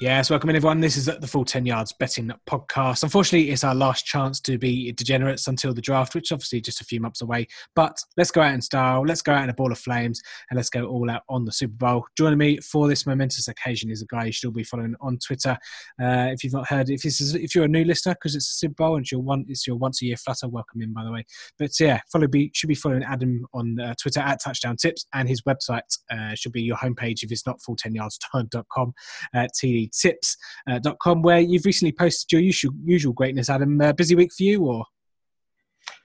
Yes, welcome in everyone. This is the Full 10 Yards Betting Podcast. Unfortunately, it's our last chance to be degenerates until the draft, which obviously just a few months away. But let's go out in style, let's go out in a ball of flames, and let's go all out on the Super Bowl. Joining me for this momentous occasion is a guy you should all be following on Twitter. Uh, if you've not heard, if this is, if you're a new listener, because it's a Super Bowl and it's your one, it's your once a year flutter, welcome in by the way. But yeah, follow be should be following Adam on uh, Twitter at Touchdown Tips, and his website uh, should be your homepage if it's not full10yards.com. Uh, TD tips.com, uh, where you've recently posted your usual, usual greatness, Adam. Uh, busy week for you, or?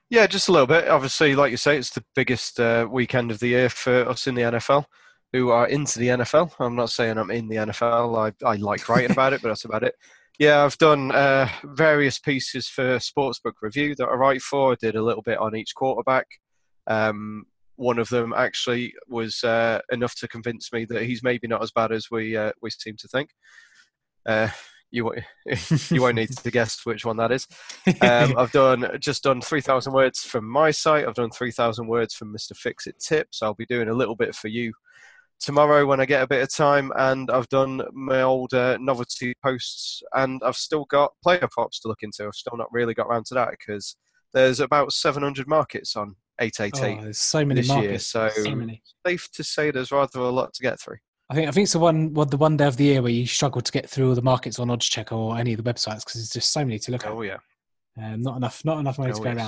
Yeah, just a little bit. Obviously, like you say, it's the biggest uh, weekend of the year for us in the NFL who are into the NFL. I'm not saying I'm in the NFL. I, I like writing about it, but that's about it. Yeah, I've done uh, various pieces for Sportsbook Review that I write for. I did a little bit on each quarterback. Um, one of them actually was uh, enough to convince me that he's maybe not as bad as we uh, we seem to think. Uh, you you won't need to guess which one that is. Um, I've done just done three thousand words from my site. I've done three thousand words from Mister Fix It Tips. I'll be doing a little bit for you tomorrow when I get a bit of time, and I've done my old uh, novelty posts, and I've still got player props to look into. I've still not really got around to that because there's about 700 markets on 888 oh, there's so many this markets. year, so, so many. safe to say there's rather a lot to get through. I think I think it's the one well, the one day of the year where you struggle to get through all the markets on OddsCheck or any of the websites because there's just so many to look at. Oh yeah. Um, not enough, not enough money oh, to go yes.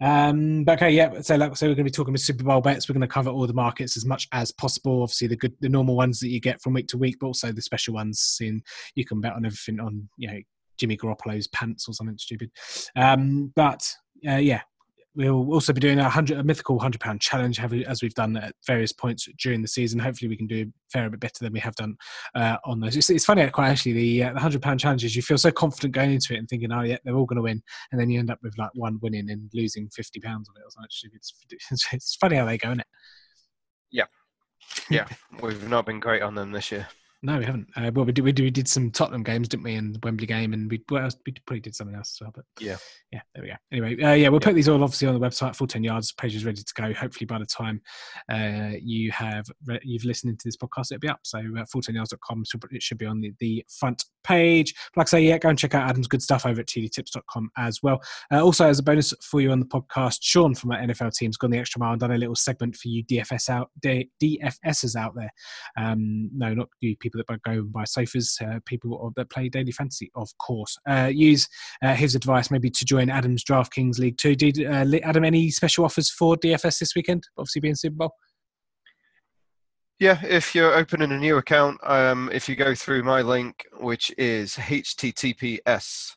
around. Um, but okay, yeah. So, like, so we're going to be talking with Super Bowl bets. We're going to cover all the markets as much as possible. Obviously, the good, the normal ones that you get from week to week, but also the special ones. Seeing you can bet on everything on, you know, Jimmy Garoppolo's pants or something stupid. Um, but uh, yeah, We'll also be doing a hundred, a mythical hundred pound challenge, as we've done at various points during the season. Hopefully, we can do a fair bit better than we have done uh, on those. It's, it's, funny, quite actually, the, uh, the hundred pound challenges. You feel so confident going into it and thinking, "Oh, yeah, they're all going to win," and then you end up with like one winning and losing fifty pounds on it or something. It's, it's funny how they go, isn't it? Yeah, yeah, we've not been great on them this year. No, we haven't. Uh, well, we did, we did. We did some Tottenham games, didn't we? And the Wembley game, and we well, we probably did something else as well. But yeah, yeah, there we go. Anyway, uh, yeah, we'll yeah. put these all obviously on the website. Full ten yards page is ready to go. Hopefully, by the time uh, you have re- you've listened to this podcast, it'll be up. So uh, full10yards.com, so it should be on the, the front page. But like I say, yeah, go and check out Adam's good stuff over at tdtips.com as well. Uh, also, as a bonus for you on the podcast, Sean from our NFL team's gone the extra mile and done a little segment for you DFS out D- DFSers out there. Um, no, not you people that go and buy sofas, uh, people that play daily fantasy, of course. Uh, use uh, his advice maybe to join Adam's DraftKings League too. Did uh, Adam any special offers for DFS this weekend? Obviously, being Super Bowl. Yeah, if you're opening a new account, um, if you go through my link, which is https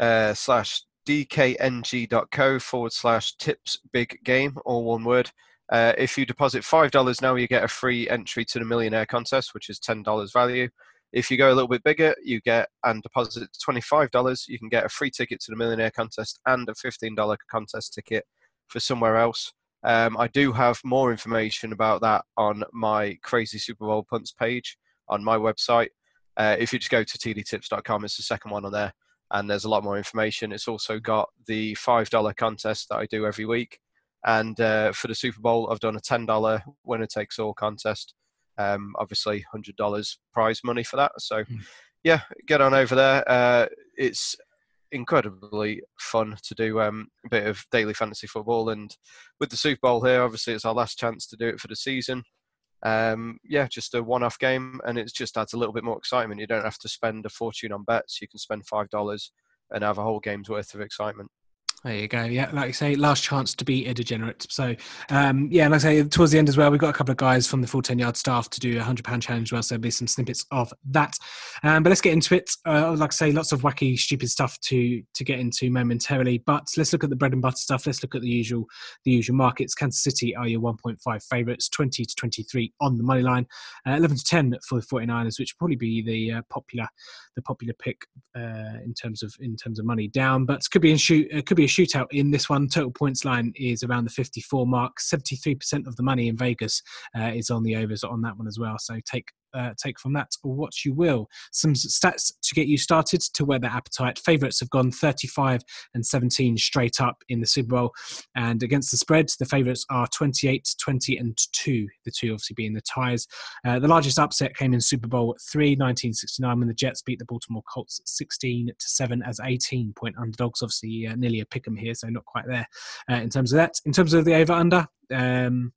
uh, slash dkng.co forward slash tips big game, all one word. Uh, if you deposit $5 now, you get a free entry to the Millionaire Contest, which is $10 value. If you go a little bit bigger, you get and deposit $25, you can get a free ticket to the Millionaire Contest and a $15 contest ticket for somewhere else. Um, I do have more information about that on my Crazy Super Bowl Punts page on my website. Uh, if you just go to tdtips.com, it's the second one on there, and there's a lot more information. It's also got the $5 contest that I do every week. And uh, for the Super Bowl, I've done a $10 winner takes all contest. Um, obviously, $100 prize money for that. So, mm. yeah, get on over there. Uh, it's incredibly fun to do um, a bit of daily fantasy football. And with the Super Bowl here, obviously, it's our last chance to do it for the season. Um, yeah, just a one off game, and it just adds a little bit more excitement. You don't have to spend a fortune on bets, you can spend $5 and have a whole game's worth of excitement. There you go. Yeah, like you say, last chance to be a degenerate. So, um, yeah, like I say, towards the end as well, we've got a couple of guys from the full 10 yard staff to do a £100 challenge as well. So, there'll be some snippets of that. Um, but let's get into it. Uh, like I say, lots of wacky, stupid stuff to to get into momentarily. But let's look at the bread and butter stuff. Let's look at the usual the usual markets. Kansas City are your 1.5 favourites, 20 to 23 on the money line, uh, 11 to 10 for the 49ers, which will probably be the uh, popular the popular pick uh, in terms of in terms of money down. But it could be in shoot, it could be a shootout in this one. Total points line is around the 54 mark. 73% of the money in Vegas uh, is on the overs on that one as well. So take uh, take from that or what you will. Some stats to get you started to wear their appetite. Favourites have gone 35 and 17 straight up in the Super Bowl, and against the spread, the favourites are 28, 20, and two. The two obviously being the ties. Uh, the largest upset came in Super Bowl three, 1969, when the Jets beat the Baltimore Colts 16 to seven as 18 point underdogs. Obviously, uh, nearly a pick 'em here, so not quite there uh, in terms of that. In terms of the over under. Um,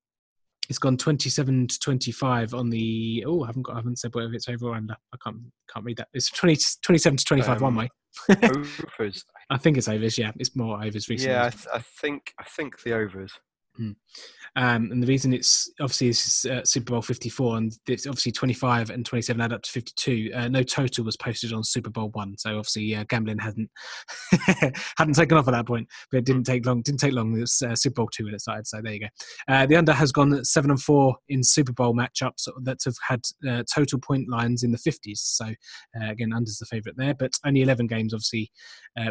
it's gone 27 to 25 on the oh i haven't got i haven't said whether it's over or under i can't can't read that. It's 20 27 to 25 um, one way. overs. I think it's overs yeah. It's more overs recently yeah i, th- I think i think the overs Hmm. Um, and the reason it's obviously this is uh, Super Bowl 54 and it's obviously 25 and 27 add up to 52. Uh, no total was posted on Super Bowl one, so obviously uh, gambling hadn't hadn't taken off at that point. But it didn't take long. Didn't take long. It was uh, Super Bowl two when it started. So there you go. Uh, the under has gone seven and four in Super Bowl matchups that have had uh, total point lines in the 50s. So again, under's the favourite there, but only 11 games obviously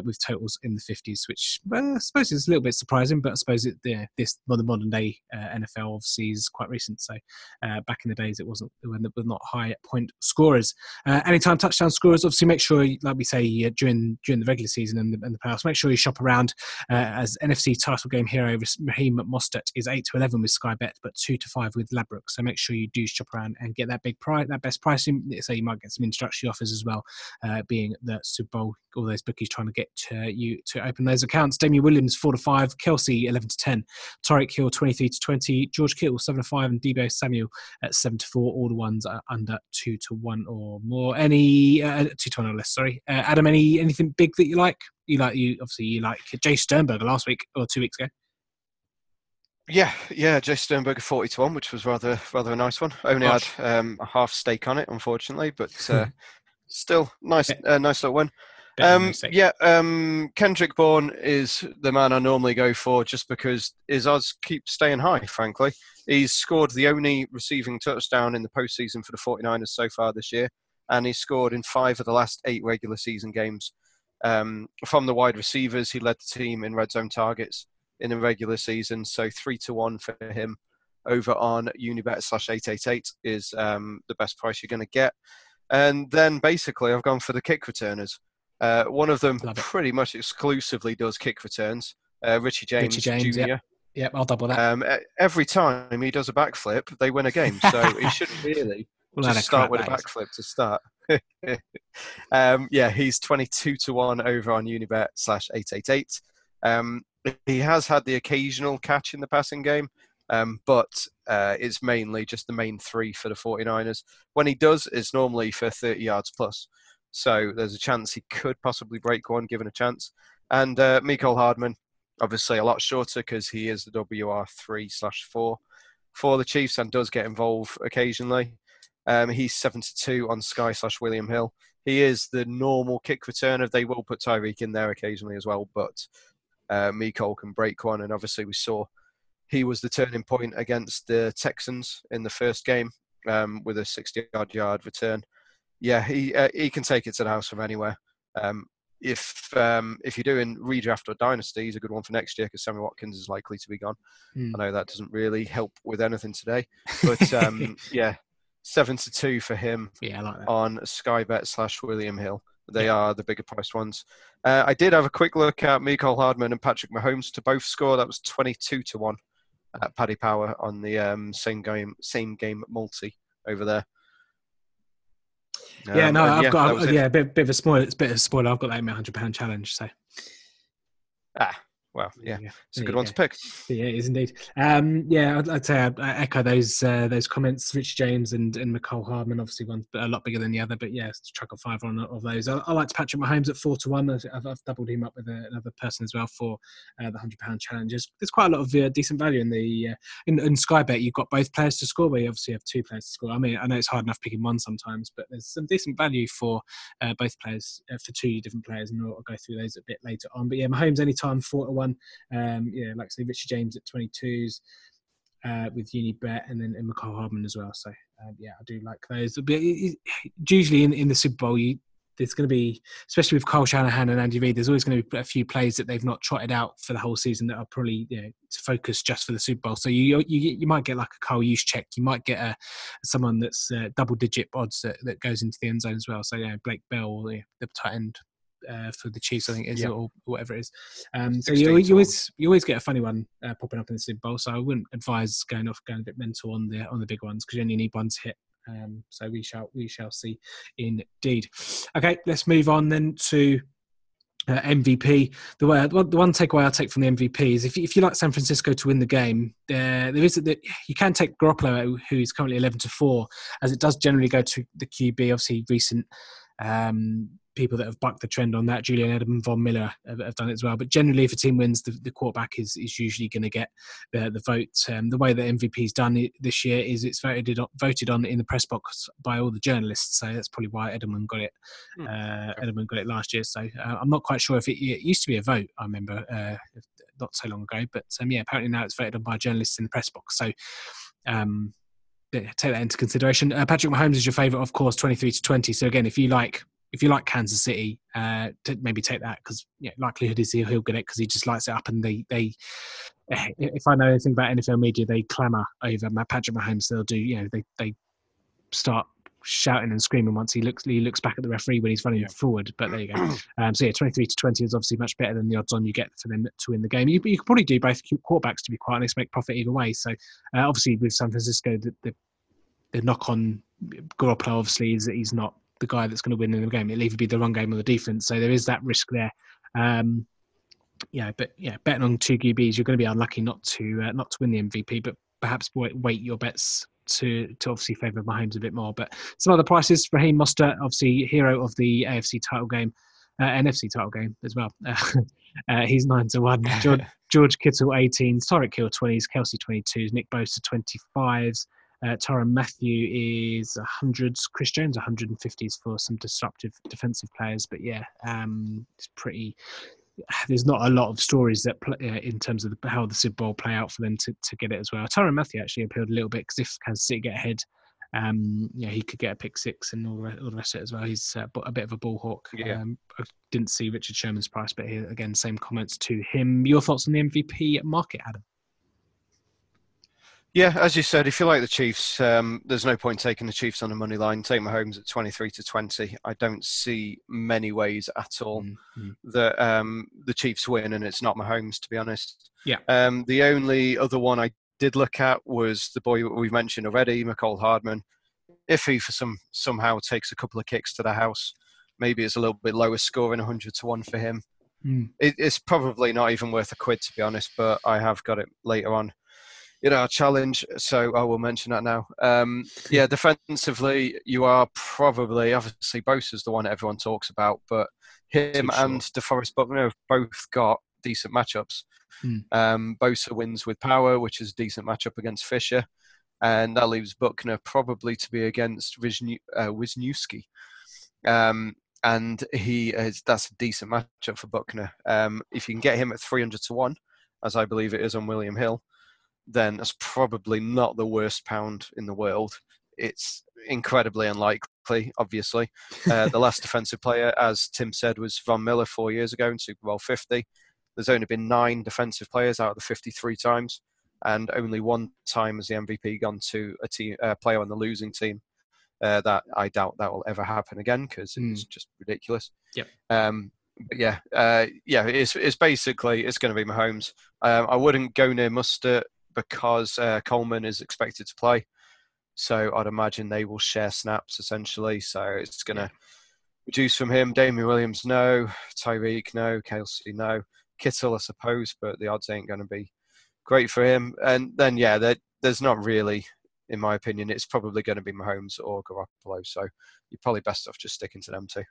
with totals in the 50s, which I suppose is a little bit surprising. But I suppose it yeah, this the modern day uh, NFL obviously is quite recent. So uh, back in the days, it wasn't when there were not high point scorers. Uh, anytime touchdown scorers, obviously make sure, like we say uh, during during the regular season and the, and the playoffs, make sure you shop around. Uh, as NFC title game hero Raheem Mostert is eight to eleven with Sky Bet, but two to five with Labrook. So make sure you do shop around and get that big price, that best pricing. So you might get some introductory offers as well, uh, being the Super Bowl all those bookies trying to get you to open those accounts. Damien Williams four to five, Kelce eleven to ten, Tyreek Hill twenty three to twenty, George Kittle seven to five, and Deebo Samuel at seven to four. All the ones are under two to one or more. Any uh, two to one or less. Sorry, uh, Adam. Any anything big that you like? You like you obviously you like Jace Sternberger last week or two weeks ago. Yeah, yeah, Jace Sternberger forty to one, which was rather rather a nice one. Only Gosh. had um, a half stake on it, unfortunately, but uh, still nice, uh, nice little win. Um, yeah, um, Kendrick Bourne is the man I normally go for just because his odds keep staying high, frankly. He's scored the only receiving touchdown in the postseason for the 49ers so far this year, and he's scored in five of the last eight regular season games. Um, from the wide receivers, he led the team in red zone targets in the regular season, so three to one for him over on Unibet slash 888 is um, the best price you're going to get. And then basically, I've gone for the kick returners. Uh, one of them pretty much exclusively does kick returns. Uh, Richie James, Richie James Jr. Yep. yep, I'll double that. Um, every time he does a backflip, they win a game. So he shouldn't really well, just start with a backflip to start. um, yeah, he's 22 to 1 over on Unibet slash 888. Um, he has had the occasional catch in the passing game, um, but uh, it's mainly just the main three for the 49ers. When he does, it's normally for 30 yards plus. So there's a chance he could possibly break one, given a chance. And uh, Hardman, obviously a lot shorter because he is the WR3 slash 4 for the Chiefs and does get involved occasionally. Um, he's 7 to 2 on Sky slash William Hill. He is the normal kick returner. They will put Tyreek in there occasionally as well, but uh, can break one. And obviously, we saw he was the turning point against the Texans in the first game um, with a 60 yard yard return yeah, he uh, he can take it to the house from anywhere. Um, if um, if you're doing redraft or dynasty, he's a good one for next year because Sammy Watkins is likely to be gone. Mm. I know that doesn't really help with anything today, but um, yeah, seven to two for him. Yeah, like on Skybet slash William Hill. They are the bigger priced ones. Uh, I did have a quick look at Mecole Hardman and Patrick Mahomes to both score. That was twenty-two to one at Paddy Power on the um, same game same game multi over there yeah, um, no, I've yeah, got yeah, a bit, bit of a spoiler. It's a bit of a spoiler. I've got that in my hundred pound challenge. So ah, well, yeah, yeah. it's a good one to pick. Yeah, it is indeed. Um, yeah, I'd, I'd, say I, I echo those uh, those comments. Rich James and, and Mecole Hardman, obviously one a lot bigger than the other, but yeah, track of five on of those. I, I like to Patrick Mahomes at four to one. I've, I've doubled him up with a, another person as well for uh, the hundred pound challenges. There's quite a lot of uh, decent value in the uh, in, in Sky Bet. You've got both players to score, but you obviously have two players to score. I mean, I know it's hard enough picking one sometimes, but there's some decent value for uh, both players uh, for two different players, and I'll, I'll, go through those a bit later on. But yeah, Mahomes anytime four to one. Um, um, yeah, like I say, Richard James at 22s uh, with Unibet, and then and Mecole Hardman as well. So um, yeah, I do like those. But usually in, in the Super Bowl, you there's going to be, especially with Kyle Shanahan and Andy Reid, there's always going to be a few plays that they've not trotted out for the whole season that are probably you know, focused just for the Super Bowl. So you you you might get like a Kyle Juszczyk, you might get a someone that's uh, double digit odds that, that goes into the end zone as well. So yeah, Blake Bell, the, the tight end uh, for the Chiefs, I think is or whatever it is. Um, so you, you, always you always get a funny one uh, popping up in the Super Bowl. So I wouldn't advise going off going a bit mental on the on the big ones because you only need one to hit. Um, so we shall we shall see indeed. Okay, let's move on then to uh, MVP. The, way, the one takeaway I take from the MVP is if you, if you like San Francisco to win the game, uh, there is that you can take Garoppolo, who is currently eleven to four, as it does generally go to the QB. Obviously, recent um, people that have bucked the trend on that. Julian Edelman, Von Miller have, have, done it as well. But generally, if a team wins, the, the quarterback is, is usually going to get the, the vote. Um, the way that MVP is done this year is it's voted on, voted on in the press box by all the journalists. So that's probably why Edelman got it. Mm. Uh, Edelman got it last year. So uh, I'm not quite sure if it, it, used to be a vote. I remember uh, not so long ago, but um, yeah, apparently now it's voted on by journalists in the press box. So. Um, take that into consideration. Uh, Patrick Mahomes is your favourite, of course, twenty-three to twenty. So again, if you like if you like Kansas City, uh, to maybe take that because yeah, likelihood is he'll, he'll get it because he just lights it up. And they, they, eh, if I know anything about NFL media, they clamour over my Patrick Mahomes. They'll do, you know, they they start shouting and screaming once he looks he looks back at the referee when he's running yeah. forward. But there you go. Um, so yeah, twenty three to twenty is obviously much better than the odds on you get for them to win the game. You, you could probably do both quarterbacks to be quite honest, make profit either way. So uh, obviously with San Francisco, the, the, the knock on Garoppolo obviously is that he's not the guy that's going to win in the game. It'll either be the run game or the defense. So there is that risk there. Um, yeah, but yeah, betting on two QBs, you're going to be unlucky not to uh, not to win the MVP, but perhaps weight your bets to to obviously favour Mahomes a bit more. But some other prices: Raheem Mostert, obviously hero of the AFC title game, uh, NFC title game as well. Uh, he's nine to one. George, George Kittle 18s, Tyreek Hill 20s, Kelce 22s, Nick Bosa 25s. Uh, Tyrann Mathieu is 100s. Chris Jones 150s for some disruptive defensive players. But yeah, um, it's pretty. There's not a lot of stories that play, uh, in terms of the, how the Super Bowl play out for them to, to get it as well. Tyrann Mathieu actually appealed a little bit because if Kansas City get ahead, um, yeah, he could get a pick six and all, all the rest of it as well. He's uh, a bit of a ball hawk. Yeah. Um, I didn't see Richard Sherman's price, but here, again, same comments to him. Your thoughts on the MVP market, Adam? Yeah, as you said, if you like the Chiefs, um, there's no point taking the Chiefs on the money line. Take Mahomes at 23 to 20. I don't see many ways at all mm-hmm. that um, the Chiefs win, and it's not Mahomes, to be honest. Yeah. Um, the only other one I did look at was the boy we've mentioned already, Mecole Hardman. If he for some somehow takes a couple of kicks to the house, maybe it's a little bit lower scoring, 100 to one for him. Mm. It, it's probably not even worth a quid, to be honest. But I have got it later on you know, challenge. So I will mention that now. Um, yeah, defensively, you are probably obviously Bosa's the one that everyone talks about, but him and DeForest Buckner have both got decent matchups. Hmm. Um, Bosa wins with power, which is a decent matchup against Fisher, and that leaves Buckner probably to be against Wisniewski. Uh, Wisniewski. Um, and he is that's a decent matchup for Buckner. Um, if you can get him at 300 to 1, as I believe it is on William Hill, then that's probably not the worst pound in the world. It's incredibly unlikely, obviously. Uh, the last defensive player, as Tim said, was Von Miller four years ago in Super Bowl 50. There's only been nine defensive players out of the 53 times, and only one time has the MVP gone to a team, uh, player on the losing team. Uh, that I doubt that will ever happen again because mm. it's just ridiculous. Yep. Um, but yeah, uh, yeah, it's, it's basically it's going to be Mahomes. Um, I wouldn't go near Mostert because uh, Coleman is expected to play. So I'd imagine they will share snaps essentially. So it's going to reduce from him. Damien Williams, no. Tyreek, no. Kelce, no. Kittle, I suppose, but the odds ain't going to be great for him. And then, yeah, there's not really, in my opinion, it's probably going to be Mahomes or Garoppolo. So you're probably best off just sticking to them two.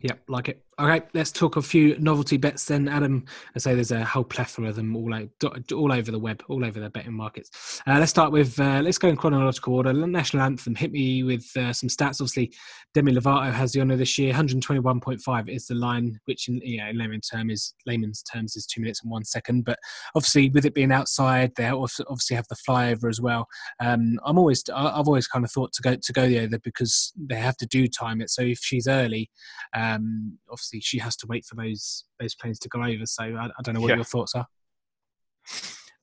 Yep, like it. Okay, let's talk a few novelty bets then, Adam. I say there's a whole plethora of them all, all over the web, all over the betting markets. Uh, let's start with, uh, let's go in chronological order. National Anthem, hit me with uh, some stats. Obviously, Demi Lovato has the honour this year. 121.5 is the line, which in, you know, in layman's, term is, layman's terms is two minutes and one second. But obviously, with it being outside, they obviously have the flyover as well. Um, I'm always, I've always kind of thought to go to go there because they have to do time it. So if she's early, um, obviously she has to wait for those those planes to go over. So I, I don't know what yeah. your thoughts are.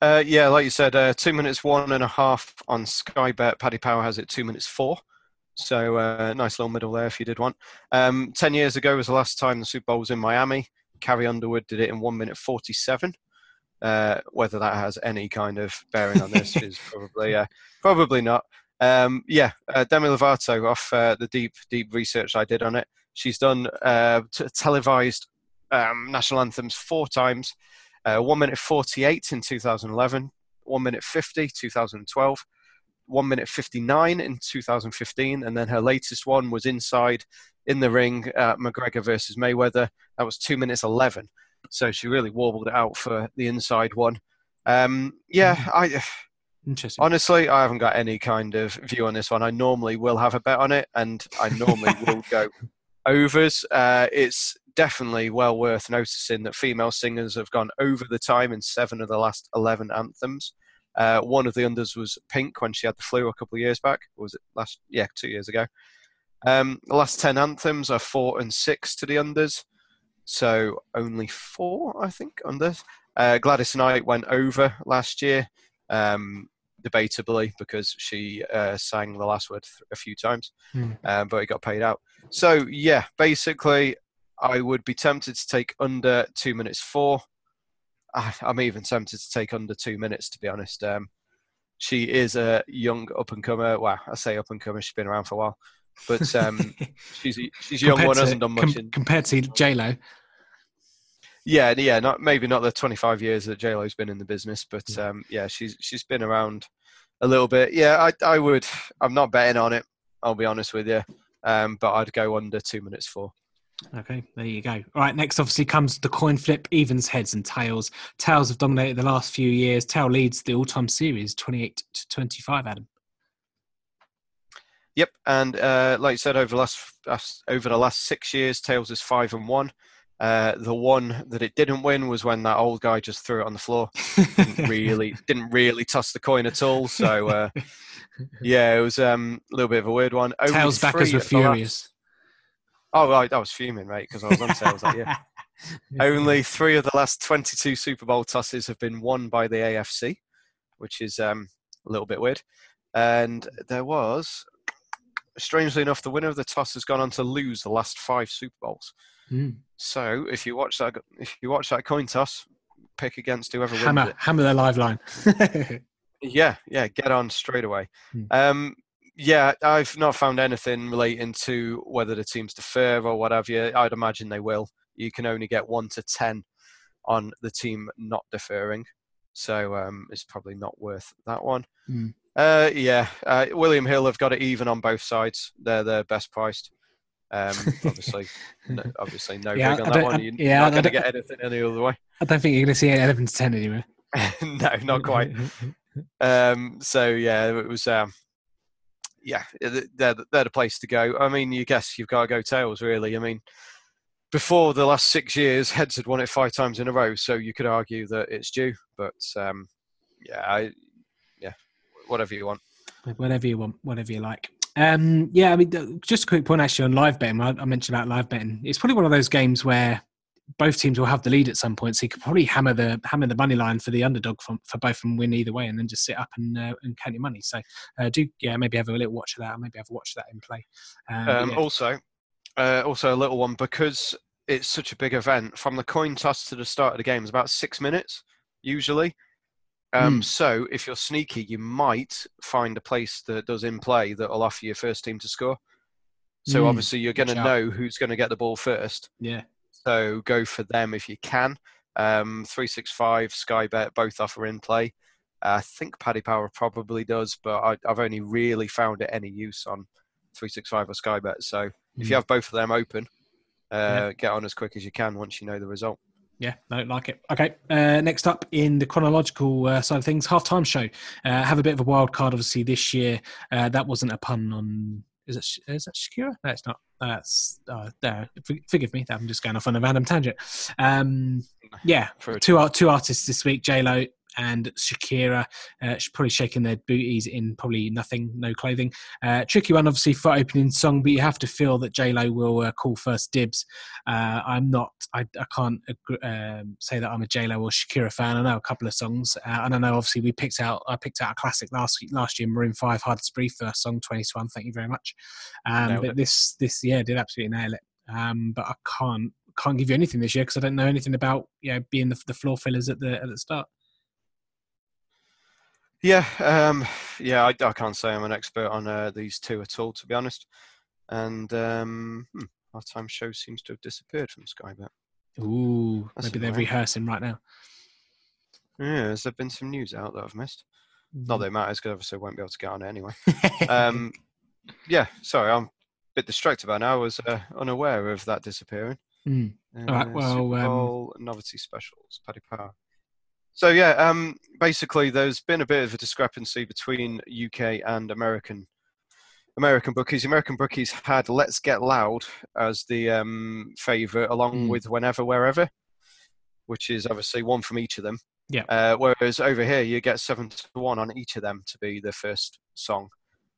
Uh, yeah, like you said, uh, two minutes one and a half on Sky Bet. Paddy Power has it two minutes four. So uh, nice little middle there if you did want. Um, Ten years ago was the last time the Super Bowl was in Miami. Carrie Underwood did it in one minute forty-seven. Uh, whether that has any kind of bearing on this is probably uh, probably not. Um, yeah, uh, Demi Lovato off uh, the deep deep research I did on it. She's done uh, t- televised um, national anthems four times. Uh, one minute 48 in 2011, one minute 50 2012, one minute 59 in 2015, and then her latest one was inside in the ring, uh, McGregor versus Mayweather. That was two minutes 11. So she really warbled it out for the inside one. Um, yeah, mm-hmm. I. Interesting. Honestly, I haven't got any kind of view on this one. I normally will have a bet on it, and I normally will go overs. Uh, it's definitely well worth noticing that female singers have gone over the time in seven of the last 11 anthems. Uh, one of the unders was Pink when she had the flu a couple of years back. Was it last? Yeah, two years ago. Um, the last 10 anthems are four and six to the unders. So only four, I think, unders. Uh, Gladys Knight went over last year, um, debatably, because she uh, sang the last word a few times, mm. um, but it got paid out. So yeah, basically, I would be tempted to take under two minutes four. I'm even tempted to take under two minutes, to be honest. Um, she is a young up and comer. Well, I say up and comer. She's been around for a while, but um, she's a, she's a young one. hasn't done much com- in, compared to J Lo. Yeah, yeah, not maybe not the 25 years that J Lo's been in the business, but um, yeah, she's she's been around a little bit. Yeah, I I would. I'm not betting on it. I'll be honest with you um, but I'd go under two minutes four. Okay, there you go. All right, next obviously comes the coin flip, evens, heads, and tails. Tails have dominated the last few years. Tail leads the all-time series, twenty-eight to twenty-five. Adam. Yep, and uh, like you said, over the last over the last six years, tails is five and one. Uh, the one that it didn't win was when that old guy just threw it on the floor. didn't really didn't really toss the coin at all. So uh, yeah, it was um, a little bit of a weird one. Only Tails backers were furious. Last... Oh right, I was fuming, mate, because I was on tails that year. Only three of the last 22 Super Bowl tosses have been won by the AFC, which is um, a little bit weird. And there was, strangely enough, the winner of the toss has gone on to lose the last five Super Bowls. Mm. So if you watch that, if you watch that coin toss, pick against whoever hammer, wins it. Hammer the live line. yeah, yeah, get on straight away. Mm. Um, yeah, I've not found anything relating to whether the teams defer or whatever. I'd imagine they will. You can only get one to ten on the team not deferring, so um, it's probably not worth that one. Mm. Uh, yeah, uh, William Hill have got it even on both sides. They're the best priced. Um, obviously, no, obviously, no yeah, big on that one. You're yeah, not going to get anything any other way. I don't think you're going to see 11 to 10 anyway. no, not quite. um, so yeah, it was. Um, yeah, they're they're the place to go. I mean, you guess you've got to go tails, really. I mean, before the last six years, heads had won it five times in a row, so you could argue that it's due. But um, yeah, I, yeah, whatever you want. Whatever you want, whatever you like. Um, yeah, I mean, just a quick point actually on live betting. I mentioned about live betting. It's probably one of those games where both teams will have the lead at some point, so you could probably hammer the hammer the money line for the underdog for, for both of them win either way, and then just sit up and uh, and count your money. So uh, do yeah, maybe have a little watch of that, maybe have a watch of that in play. Um, um, yeah. Also, uh, also a little one because it's such a big event. From the coin toss to the start of the game is about six minutes usually. Um, mm. So if you're sneaky, you might find a place that does in play that will offer your first team to score. So mm. obviously you're going to know who's going to get the ball first. Yeah. So go for them if you can. Um, 365, Sky Bet, both offer in play. Uh, I think Paddy Power probably does, but I, have only really found it any use on 365 or Sky Bet. So mm. if you hmm. have both of them open, Uh, Get on as quick as you can once you know the result. Yeah, no, like it. Okay, uh, next up in the chronological uh, side of things, halftime show. Uh, have a bit of a wild card, obviously, this year. Uh, that wasn't a pun on. Is it? Is that Shakira? No, it's not. That's uh, uh, forgive me. I'm just going off on a random tangent. Um, yeah, two two artists this week: J Lo and Shakira. Uh, probably shaking their booties in probably nothing, no clothing. Uh, tricky one, obviously, for opening song, but you have to feel that J Lo will uh, call first dibs. Uh, I'm not, I, I can't um, say that I'm a J Lo or Shakira fan. I know a couple of songs, uh, and I know obviously we picked out, I picked out a classic last last year, Maroon Five, Hard to Breathe, first song, 21. Thank you very much. Um, but it. this this yeah did absolutely nail it. Um, but I can't can't give you anything this year because I don't know anything about you know being the, the floor fillers at the at the start. Yeah, um, yeah, I, I, can't say I'm an expert on uh, these two at all, to be honest. And um, hmm, our time show seems to have disappeared from Sky Bet. Ooh, That's maybe they're rehearsing right now. Yeah, has there been some news out that I've missed? Mm. Not that it matters because obviously I won't be able to get on it anyway. um, yeah, sorry, I'm a bit distracted by now. I was uh, unaware of that disappearing. Mm. Uh, All right, well, Super Bowl um, novelty specials, Paddy Power. So yeah, um, basically, there's been a bit of a discrepancy between UK and American American bookies. American bookies had "Let's Get Loud" as the um, favourite, along mm. with "Whenever, Wherever," which is obviously one from each of them. Yeah. Uh, whereas over here, you get seven to one on each of them to be the first song.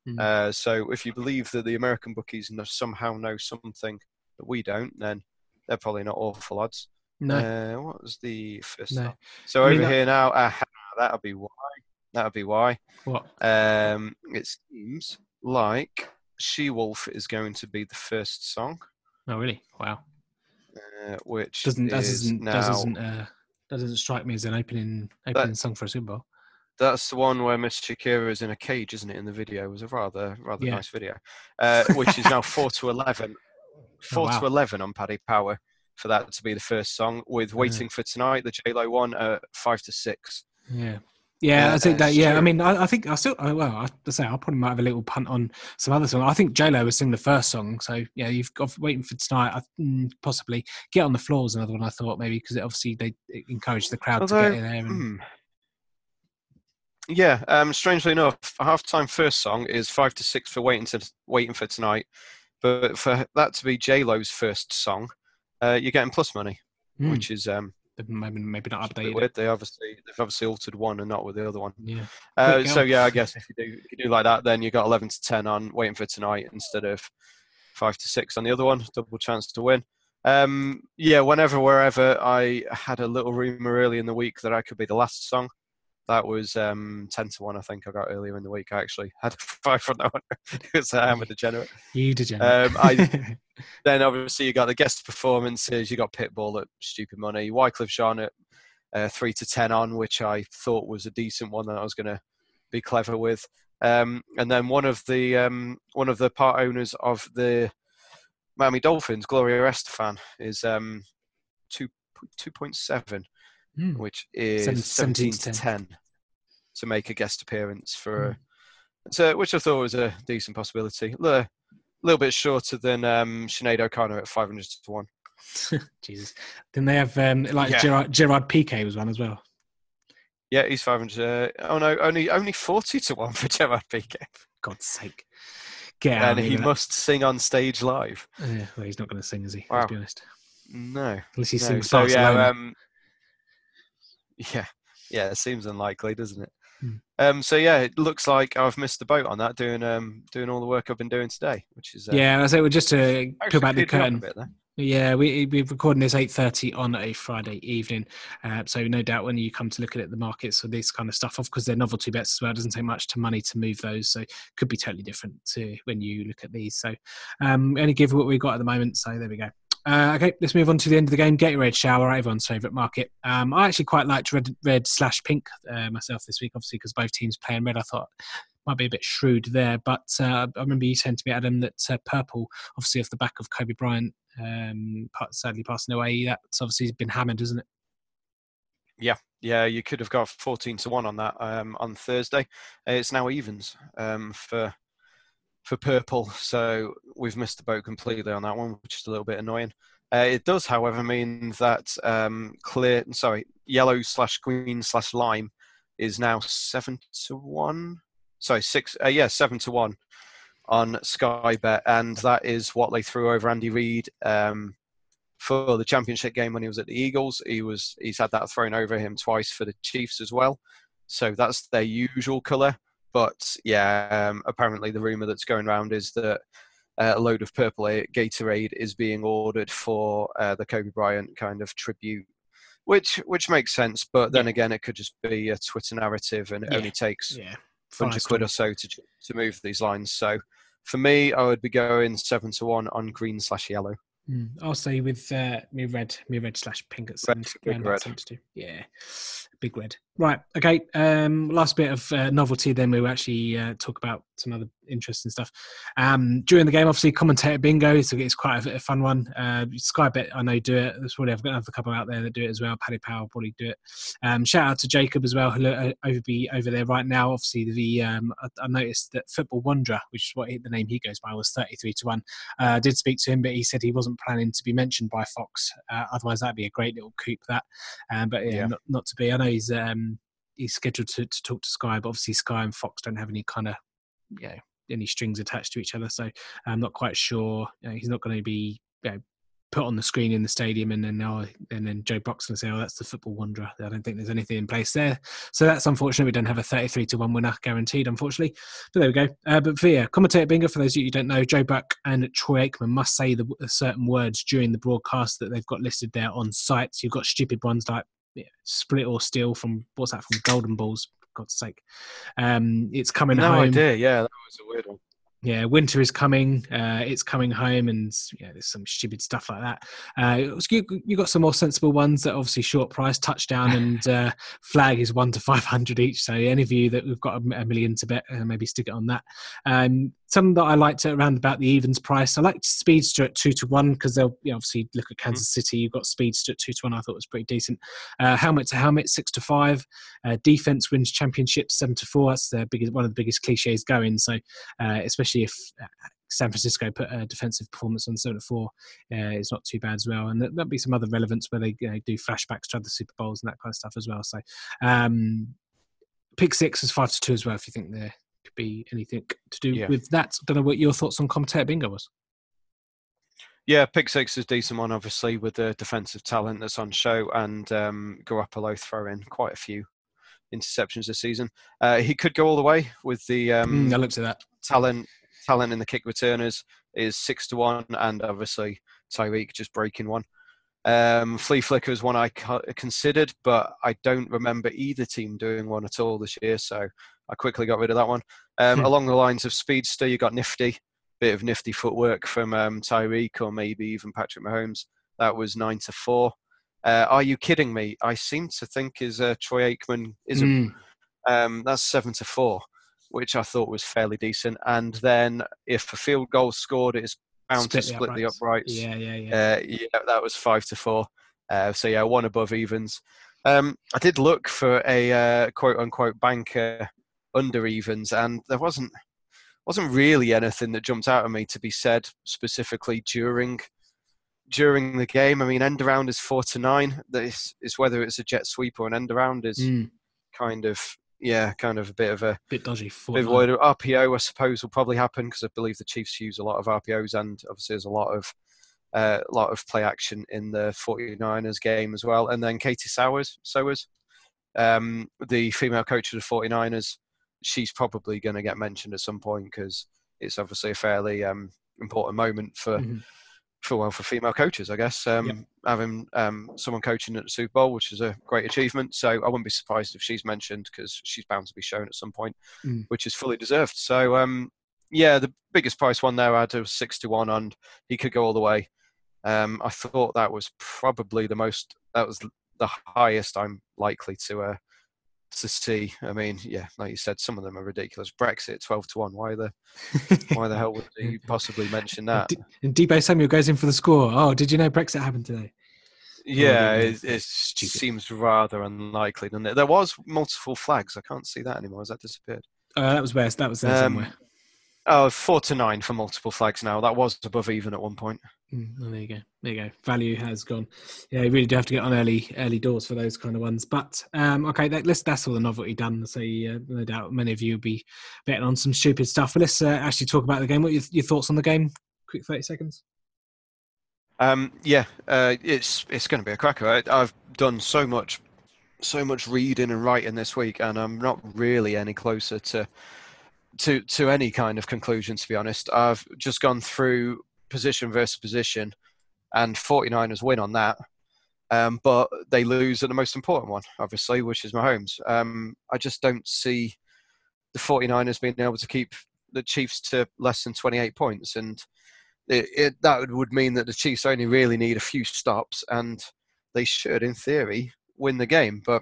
Mm. Uh, so if you believe that the American bookies somehow know something that we don't, then they're probably not awful odds. No. Uh, what was the first no. So I mean, over that... here now, uh, that'll be why. That'll be why. What? Um, it seems like She Wolf is going to be the first song. Oh, really? Wow. Uh, which doesn't doesn't now, doesn't uh, that doesn't strike me as an opening opening that, song for a Super Bowl. That's the one where Miss Shakira is in a cage, isn't it? In the video, it was a rather rather yeah. nice video, uh, which is now four to eleven. Four oh, wow. to eleven on Paddy Power for that to be the first song. With "Waiting for Tonight," the J Lo one, uh, five to six. Yeah. Yeah, I think that. Yeah, I mean, I, I think I still. Well, I say I probably might have a little punt on some other song. I think J Lo was singing the first song, so yeah, you've got waiting for tonight. I, mm, possibly get on the floor is another one I thought maybe because obviously they encourage the crowd Although, to get in there. And... Hmm. Yeah, um, strangely enough, halftime first song is five to six for waiting to waiting for tonight, but for that to be J Lo's first song, uh, you're getting plus money, mm. which is um, maybe maybe not updated. Weird. They obviously they've obviously altered one and not with the other one. Yeah. Uh, so yeah, I guess if you do if you do like that, then you got eleven to ten on waiting for tonight instead of five to six on the other one. Double chance to win. Um, yeah, whenever wherever I had a little rumor early in the week that I could be the last song. That was um, ten to one. I think I got earlier in the week. I actually had five from that one because I'm a degenerate. You degenerate. Um, I, then obviously you got the guest performances. You got Pitbull at stupid money. Wyclef Jean at uh, three to ten on, which I thought was a decent one that I was going to be clever with. Um, and then one of the um, one of the part owners of the Miami Dolphins, Gloria Estefan, is um, two two point seven mm. which is 17, 17 to 10. 10. to make a guest appearance for, mm. so, which I thought was a decent possibility. A little, bit shorter than um, Sinead O'Connor at 500 to 1. Jesus. Then they have um, like yeah. Gerard, Gerard Piqué was one as well. Yeah, he's 500. Uh, oh no, only only 40 to 1 for Gerard Piqué. God's sake. Get and he must sing on stage live. Yeah, well, he's not going to sing, is he? Wow. Let's be honest. No. Unless he no. sings so, yeah, um, yeah, yeah, it seems unlikely, doesn't it? Hmm. Um, so yeah, it looks like I've missed the boat on that, doing um, doing all the work I've been doing today, which is uh, yeah. I say we're just to put back the curtain. Yeah, we we're recording this eight thirty on a Friday evening, uh, so no doubt when you come to look at it, the markets for this kind of stuff, off because they're novelty bets as well, it doesn't take much to money to move those, so could be totally different to when you look at these. So um, only give what we've got at the moment. So there we go. Uh, okay, let's move on to the end of the game. Gatorade shower, everyone's favourite market. Um, I actually quite liked red, red slash pink uh, myself this week, obviously because both teams play in red. I thought might be a bit shrewd there, but uh, I remember you saying to me, Adam, that uh, purple, obviously off the back of Kobe Bryant, um, sadly passing away, that's obviously been hammered, isn't it? Yeah, yeah, you could have got 14 to 1 on that um, on Thursday. It's now evens um, for for purple. So we've missed the boat completely on that one, which is a little bit annoying. Uh, it does, however, mean that um, clear, sorry, yellow slash green slash lime is now seven to one. Sorry, six. Uh, yeah, seven to one on Sky Bet, and that is what they threw over Andy Reid um, for the championship game when he was at the Eagles. He was he's had that thrown over him twice for the Chiefs as well. So that's their usual colour. But yeah, um, apparently the rumor that's going around is that uh, a load of purple Gatorade is being ordered for uh, the Kobe Bryant kind of tribute, which which makes sense. But then yeah. again, it could just be a Twitter narrative, and it yeah. only takes yeah. hundred quid or so to to move these lines. So for me, I would be going seven to one on green slash yellow. Mm, I'll say with uh, me red, me red slash pink at red, red. Yeah, big red. Right. Okay. Um, last bit of uh, novelty. Then we will actually uh, talk about some other interesting stuff. Um, during the game, obviously, commentator bingo. So it's quite a, a fun one. Uh, Sky Bet, I know do it. There's probably I've got a couple out there that do it as well. Paddy Power probably do it. Um, shout out to Jacob as well, who uh, over be over there right now. Obviously, the um, I, I, noticed that Football Wanderer, which is what he, the name he goes by, was 33 to one. Uh, I did speak to him, but he said he wasn't planning to be mentioned by Fox. Uh, otherwise, that'd be a great little coup. That, um, but yeah, yeah. Not, not, to be. I know he's um, he's scheduled to, to talk to Sky, but obviously Sky and Fox don't have any kind of you know any strings attached to each other. So I'm not quite sure. You know, he's not going to be you know, put on the screen in the stadium, and then now and then Joe Buck's going to say, "Oh, that's the football wanderer." I don't think there's anything in place there. So that's unfortunate. We don't have a 33 to one winner guaranteed, unfortunately. But there we go. Uh, but via commentator bingo for those of you who don't know, Joe Buck and Troy Aikman must say the certain words during the broadcast that they've got listed there on sites. You've got stupid ones like yeah, split or steal from what's that from Golden Balls God's sake. Um, it's coming no home. No idea. Yeah, that was a weird one yeah, winter is coming. Uh, it's coming home, and yeah, there's some stupid stuff like that. Uh, you, you got some more sensible ones that obviously short price, touchdown, and uh, flag is one to five hundred each. So any of you that we've got a, a million to bet, uh, maybe stick it on that. Um, some that I liked around about the evens price. I liked Speedster at two to one because they'll you know, obviously look at Kansas mm-hmm. City. You've got Speedster at two to one. I thought was pretty decent. Uh, helmet to helmet six to five. Uh, defense wins championship seven to four. That's the biggest one of the biggest cliches going. So uh, especially if uh, San Francisco put a defensive performance on seven to four, uh, it's not too bad as well. And there'll be some other relevance where they you know, do flashbacks to other Super Bowls and that kind of stuff as well. So um, pick six is five to two as well if you think could be anything to do yeah. with that. I don't know what your thoughts on commentator bingo was. Yeah, pick six is a decent one, obviously, with the defensive talent that's on show, and um, Garoppolo throwing quite a few interceptions this season. Uh, he could go all the way with the um, mm, I looked at that talent. Talent in the kick returners is six to one, and obviously Tyreek just breaking one. Um, Flea Flicker is one I considered, but I don't remember either team doing one at all this year, so I quickly got rid of that one. Um, hmm. along the lines of Speedster, you got Nifty, bit of nifty footwork from um, Tyreek or maybe even Patrick Mahomes. That was nine to four. Uh, are you kidding me? I seem to think is uh, Troy Aikman isn't. Mm. Um, that's seven to four, which I thought was fairly decent. And then if a field goal scored, it's bound split to split the uprights. The uprights. Yeah, yeah, yeah. Uh, yeah, that was five to four. Uh, so yeah, one above evens. Um, I did look for a uh, quote unquote banker under evens, and there wasn't wasn't really anything that jumped out at me to be said specifically during during the game. I mean, end around is four to nine. This is whether it's a jet sweep or an end around is mm. kind of yeah, kind of a bit of a bit dodgy. Bit of a RPO, I suppose, will probably happen because I believe the Chiefs use a lot of RPOs, and obviously there's a lot of a uh, lot of play action in the 49ers game as well. And then Katie Sowers, Sowers, um, the female coach of the 49ers, she's probably going to get mentioned at some point because it's obviously a fairly um, important moment for mm-hmm. for well for female coaches, I guess. Um, yep. Having um, someone coaching at the Super Bowl, which is a great achievement. So I wouldn't be surprised if she's mentioned because she's bound to be shown at some point, mm. which is fully deserved. So um, yeah, the biggest price one there I had was six to one, and he could go all the way. Um, I thought that was probably the most that was the highest I'm likely to uh, to see. I mean, yeah, like you said, some of them are ridiculous. Brexit, twelve to one. Why the why the hell would you possibly mention that? And Deebo Samuel goes in for the score. Oh, did you know Brexit happened today? Yeah, it, it seems rather unlikely, doesn't it? There was multiple flags. I can't see that anymore. Has that disappeared? Uh, that was where that was there um, somewhere. Oh, four to nine for multiple flags now. That was above even at one point. Mm, well, there you go. There you go. Value has gone. Yeah, you really do have to get on early, early doors for those kind of ones. But um, okay, that, let's, that's all the novelty done. So uh, no doubt many of you will be betting on some stupid stuff. But let's uh, actually talk about the game. What are your, your thoughts on the game? Quick thirty seconds. Um, yeah, uh, it's it's going to be a cracker. I, I've done so much, so much reading and writing this week, and I'm not really any closer to to to any kind of conclusion. To be honest, I've just gone through position versus position, and 49ers win on that. Um, but they lose at the most important one, obviously, which is Mahomes. Um, I just don't see the 49ers being able to keep the Chiefs to less than 28 points. And it, it, that would mean that the Chiefs only really need a few stops, and they should, in theory, win the game. But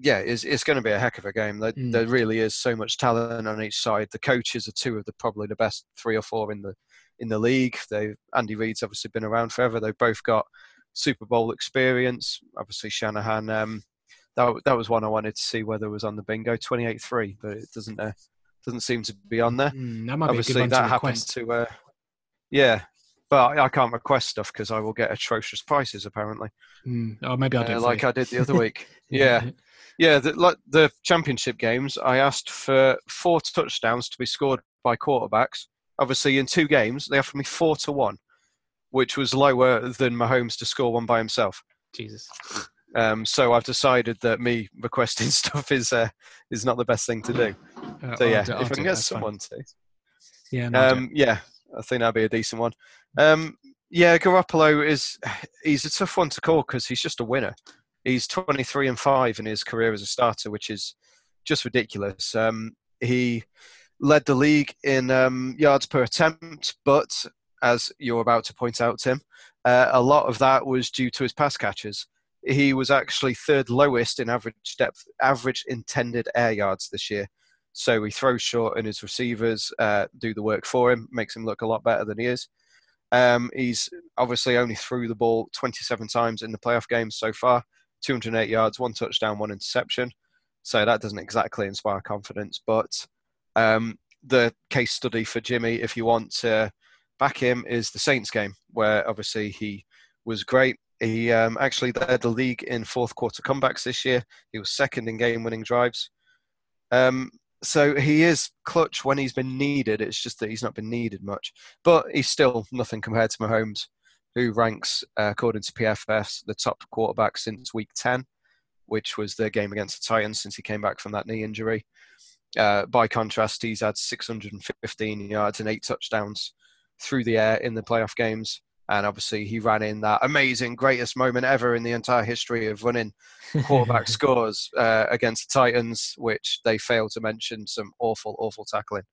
yeah, it's, it's going to be a heck of a game. There, mm. there, really is so much talent on each side. The coaches are two of the probably the best three or four in the in the league. They Andy Reid's obviously been around forever. They've both got Super Bowl experience. Obviously Shanahan. Um, that that was one I wanted to see whether it was on the bingo. Twenty eight three, but it doesn't uh, doesn't seem to be on there. Mm, that obviously that happens to. Uh, yeah, but I can't request stuff because I will get atrocious prices apparently. Mm. Oh, maybe I'll do uh, like I did the other week. yeah. Yeah, the, like the championship games, I asked for four touchdowns to be scored by quarterbacks. Obviously, in two games, they offered me four to one, which was lower than Mahomes to score one by himself. Jesus. Um, so I've decided that me requesting stuff is uh, is not the best thing to do. Uh, so yeah, do, if I can get someone fine. to, yeah, no, um, yeah, I think that'd be a decent one. Um, yeah, Garoppolo is he's a tough one to call because he's just a winner. He's 23 and five in his career as a starter, which is just ridiculous. Um, he led the league in um, yards per attempt, but as you're about to point out, Tim, uh, a lot of that was due to his pass catches. He was actually third lowest in average depth, average intended air yards this year. So he throws short, and his receivers uh, do the work for him, makes him look a lot better than he is. Um, he's obviously only threw the ball 27 times in the playoff games so far, 208 yards, one touchdown, one interception. So that doesn't exactly inspire confidence. But um, the case study for Jimmy, if you want to back him, is the Saints game, where obviously he was great. He um, actually led the league in fourth quarter comebacks this year. He was second in game winning drives. Um, so he is clutch when he's been needed. It's just that he's not been needed much. But he's still nothing compared to Mahomes who ranks, uh, according to PFF, the top quarterback since week 10, which was the game against the Titans since he came back from that knee injury. Uh, by contrast, he's had 615 yards and eight touchdowns through the air in the playoff games. And obviously, he ran in that amazing, greatest moment ever in the entire history of running quarterback scores uh, against the Titans, which they failed to mention some awful, awful tackling.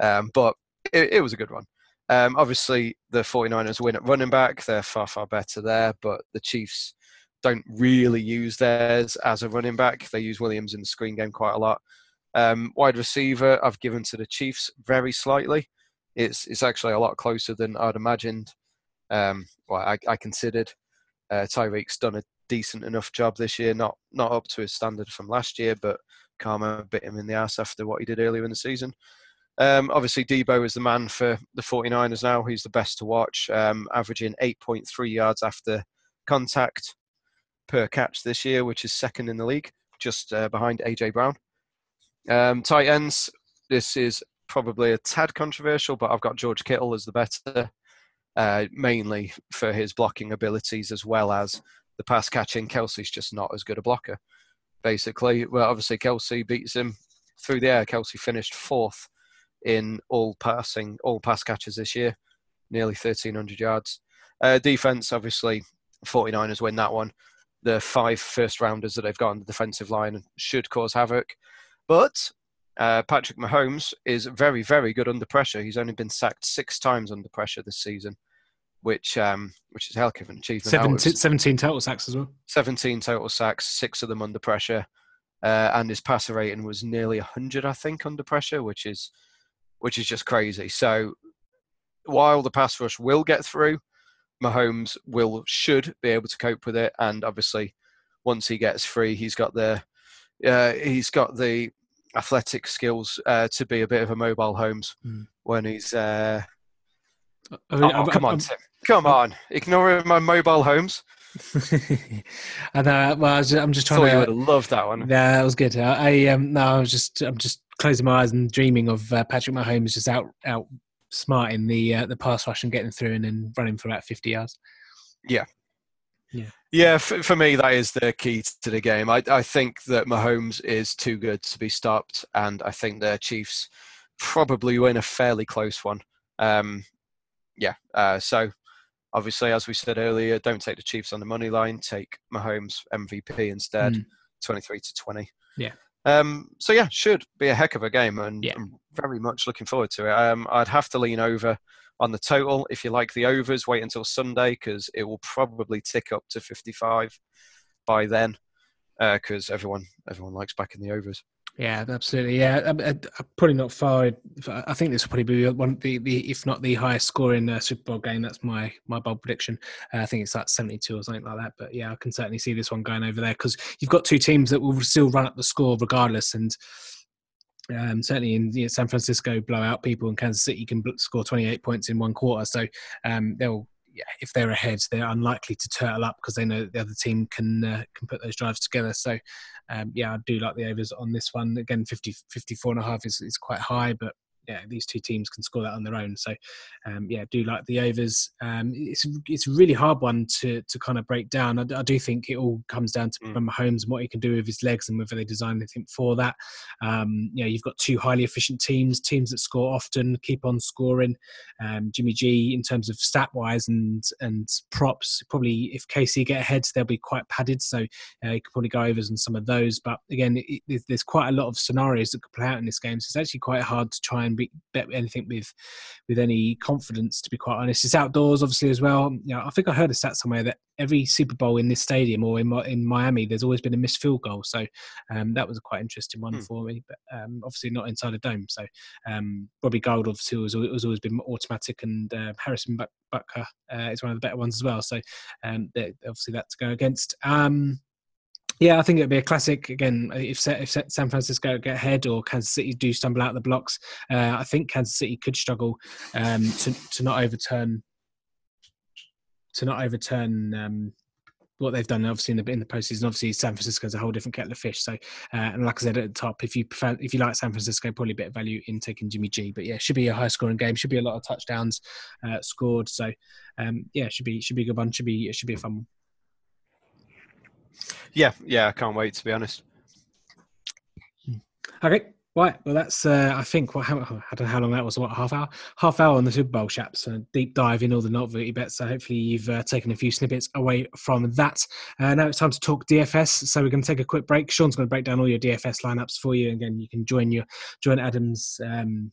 Um, but it, it was a good one. Um, obviously, the 49ers win at running back. They're far, far better there, but the Chiefs don't really use theirs as a running back. They use Williams in the screen game quite a lot. Um, wide receiver, I've given to the Chiefs very slightly. It's it's actually a lot closer than I'd imagined. Um, well, I, I considered uh, Tyreek's done a decent enough job this year, not not up to his standard from last year, but Karma bit him in the ass after what he did earlier in the season. Um, obviously, Deebo is the man for the 49ers now. He's the best to watch, um, averaging 8.3 yards after contact per catch this year, which is second in the league, just uh, behind AJ Brown. Um, tight ends, this is probably a tad controversial, but I've got George Kittle as the better, uh, mainly for his blocking abilities as well as the pass catching. Kelce's just not as good a blocker, basically. Well, obviously, Kelce beats him through the air. Kelce finished fourth in all passing, all pass catches this year, nearly 1,300 yards. Uh, defense, obviously, 49ers win that one. The five first rounders that they've got on the defensive line should cause havoc. But uh, Patrick Mahomes is very, very good under pressure. He's only been sacked six times under pressure this season, which um, which is a hell of an achievement. 17, 17 total sacks as well. 17 total sacks, six of them under pressure. Uh, and his passer rating was nearly 100, I think, under pressure, which is which is just crazy. So while the pass rush will get through, Mahomes will should be able to cope with it, and obviously once he gets free, he's got the uh, he's got the athletic skills uh, to be a bit of a mobile Holmes Mm. when he's. Uh, I mean, oh, I'm- come I'm- on, Tim. Come on. Ignoring my mobile Holmes. I know. Well, I was, I'm just trying Thought you to. would have loved that one. Yeah, that was good. I, I um no, I was just I'm just closing my eyes and dreaming of uh, Patrick Mahomes just out out smarting the uh, the pass rush and getting through and then running for about 50 yards. Yeah, for, for me, that is the key to the game. I, I think that Mahomes is too good to be stopped, and I think the Chiefs probably win a fairly close one. Um, yeah, uh, so obviously, as we said earlier, don't take the Chiefs on the money line. Take Mahomes MVP instead, Mm. 23 to 20. Yeah. Um, so yeah, should be a heck of a game, and Yeah. I'm very much looking forward to it. Um, I'd have to lean over on the total. If you like the overs, wait until Sunday because it will probably tick up to 55 by then because everyone everyone likes backing the overs. Yeah, absolutely. Yeah, I'm, I'm probably not far. I think this will probably be one of the, the if not the highest scoring uh, Super Bowl game. That's my my bold prediction. Uh, I think it's like 72 or something like that. But yeah, I can certainly see this one going over there because you've got two teams that will still run up the score regardless. And um, certainly in you know, San Francisco, blow out people, and Kansas City can score 28 points in one quarter. So um, they'll. Yeah, if they're ahead, they're unlikely to turtle up because they know the other team can uh, can put those drives together. So, um, yeah, I do like the overs on this one. Again, 50, 54 and a half is, is quite high, but yeah, these two teams can score that on their own. So, um, yeah, do like the overs. Um, it's it's a really hard one to to kind of break down. I, I do think it all comes down to Mm. Mahomes and what he can do with his legs and whether they design anything for that. Um, you know, you've got two highly efficient teams, teams that score often, keep on scoring. Um, Jimmy G, in terms of stat wise and and props, probably if KC get ahead, they'll be quite padded. So uh, you could probably go overs on some of those. But again, it, it, there's quite a lot of scenarios that could play out in this game. So it's actually quite hard to try and be, bet anything with with any confidence. To be quite honest, it's outdoors, obviously as well. You know, I think I heard a stat somewhere that every Super Bowl in this stadium or in in Miami, there's always been a missed field goal. So um, that was a quite interesting one Hmm. for me. But um, obviously not inside a dome. So um, Robbie Gould obviously was, was always been automatic, and uh, Harrison Butker uh, is one of the better ones as well. So um, obviously that to go against. Um, yeah, I think it'd be a classic again. If if San Francisco get ahead or Kansas City do stumble out of the blocks, uh, I think Kansas City could struggle um, to to not overturn to not overturn um, what they've done. Obviously in the in the postseason, obviously San Francisco is a whole different kettle of fish. So, uh, and like I said at the top, if you prefer, if you like San Francisco, probably a bit of value in taking Jimmy G. But yeah, should be a high scoring game. Should be a lot of touchdowns uh, scored. So, um, yeah, should be should be a good one. Should be it should be a fun one. Yeah, yeah, I can't wait to be honest. Okay. Right, well, that's uh, I think what how, I don't know how long that was. What half hour? Half hour on the Super Bowl chaps. A deep dive in all the novelty bets. So hopefully you've uh, taken a few snippets away from that. Uh, now it's time to talk DFS. So we're going to take a quick break. Sean's going to break down all your DFS lineups for you. Again, you can join your join Adam's um,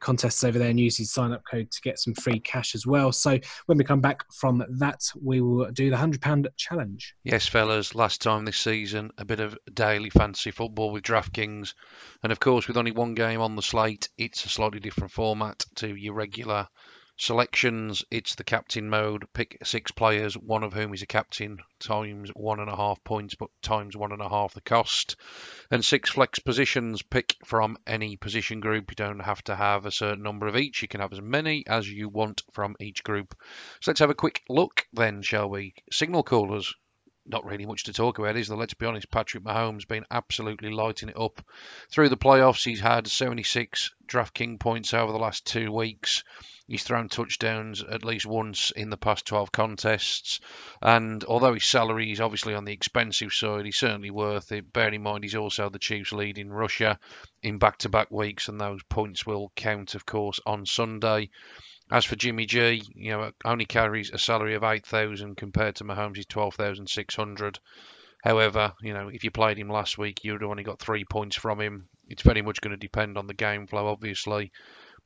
contests over there and use his sign up code to get some free cash as well. So when we come back from that, we will do the hundred pound challenge. Yes, fellas, last time this season, a bit of daily fantasy football with DraftKings. And of course, with only one game on the slate, it's a slightly different format to your regular selections. It's the captain mode. Pick six players, one of whom is a captain, times one and a half points, but times one and a half the cost. And six flex positions. Pick from any position group. You don't have to have a certain number of each. You can have as many as you want from each group. So let's have a quick look then, shall we? Signal callers not really much to talk about, is there? Let's be honest. Patrick Mahomes been absolutely lighting it up through the playoffs. He's had 76 DraftKings points over the last two weeks. He's thrown touchdowns at least once in the past 12 contests. And although his salary is obviously on the expensive side, he's certainly worth it. Bear in mind, he's also the Chiefs' lead in Russia in back to back weeks, and those points will count, of course, on Sunday. As for Jimmy G, you know, only carries a salary of 8,000 compared to Mahomes' 12,600. However, you know, if you played him last week, you'd have only got three points from him. It's very much going to depend on the game flow, obviously.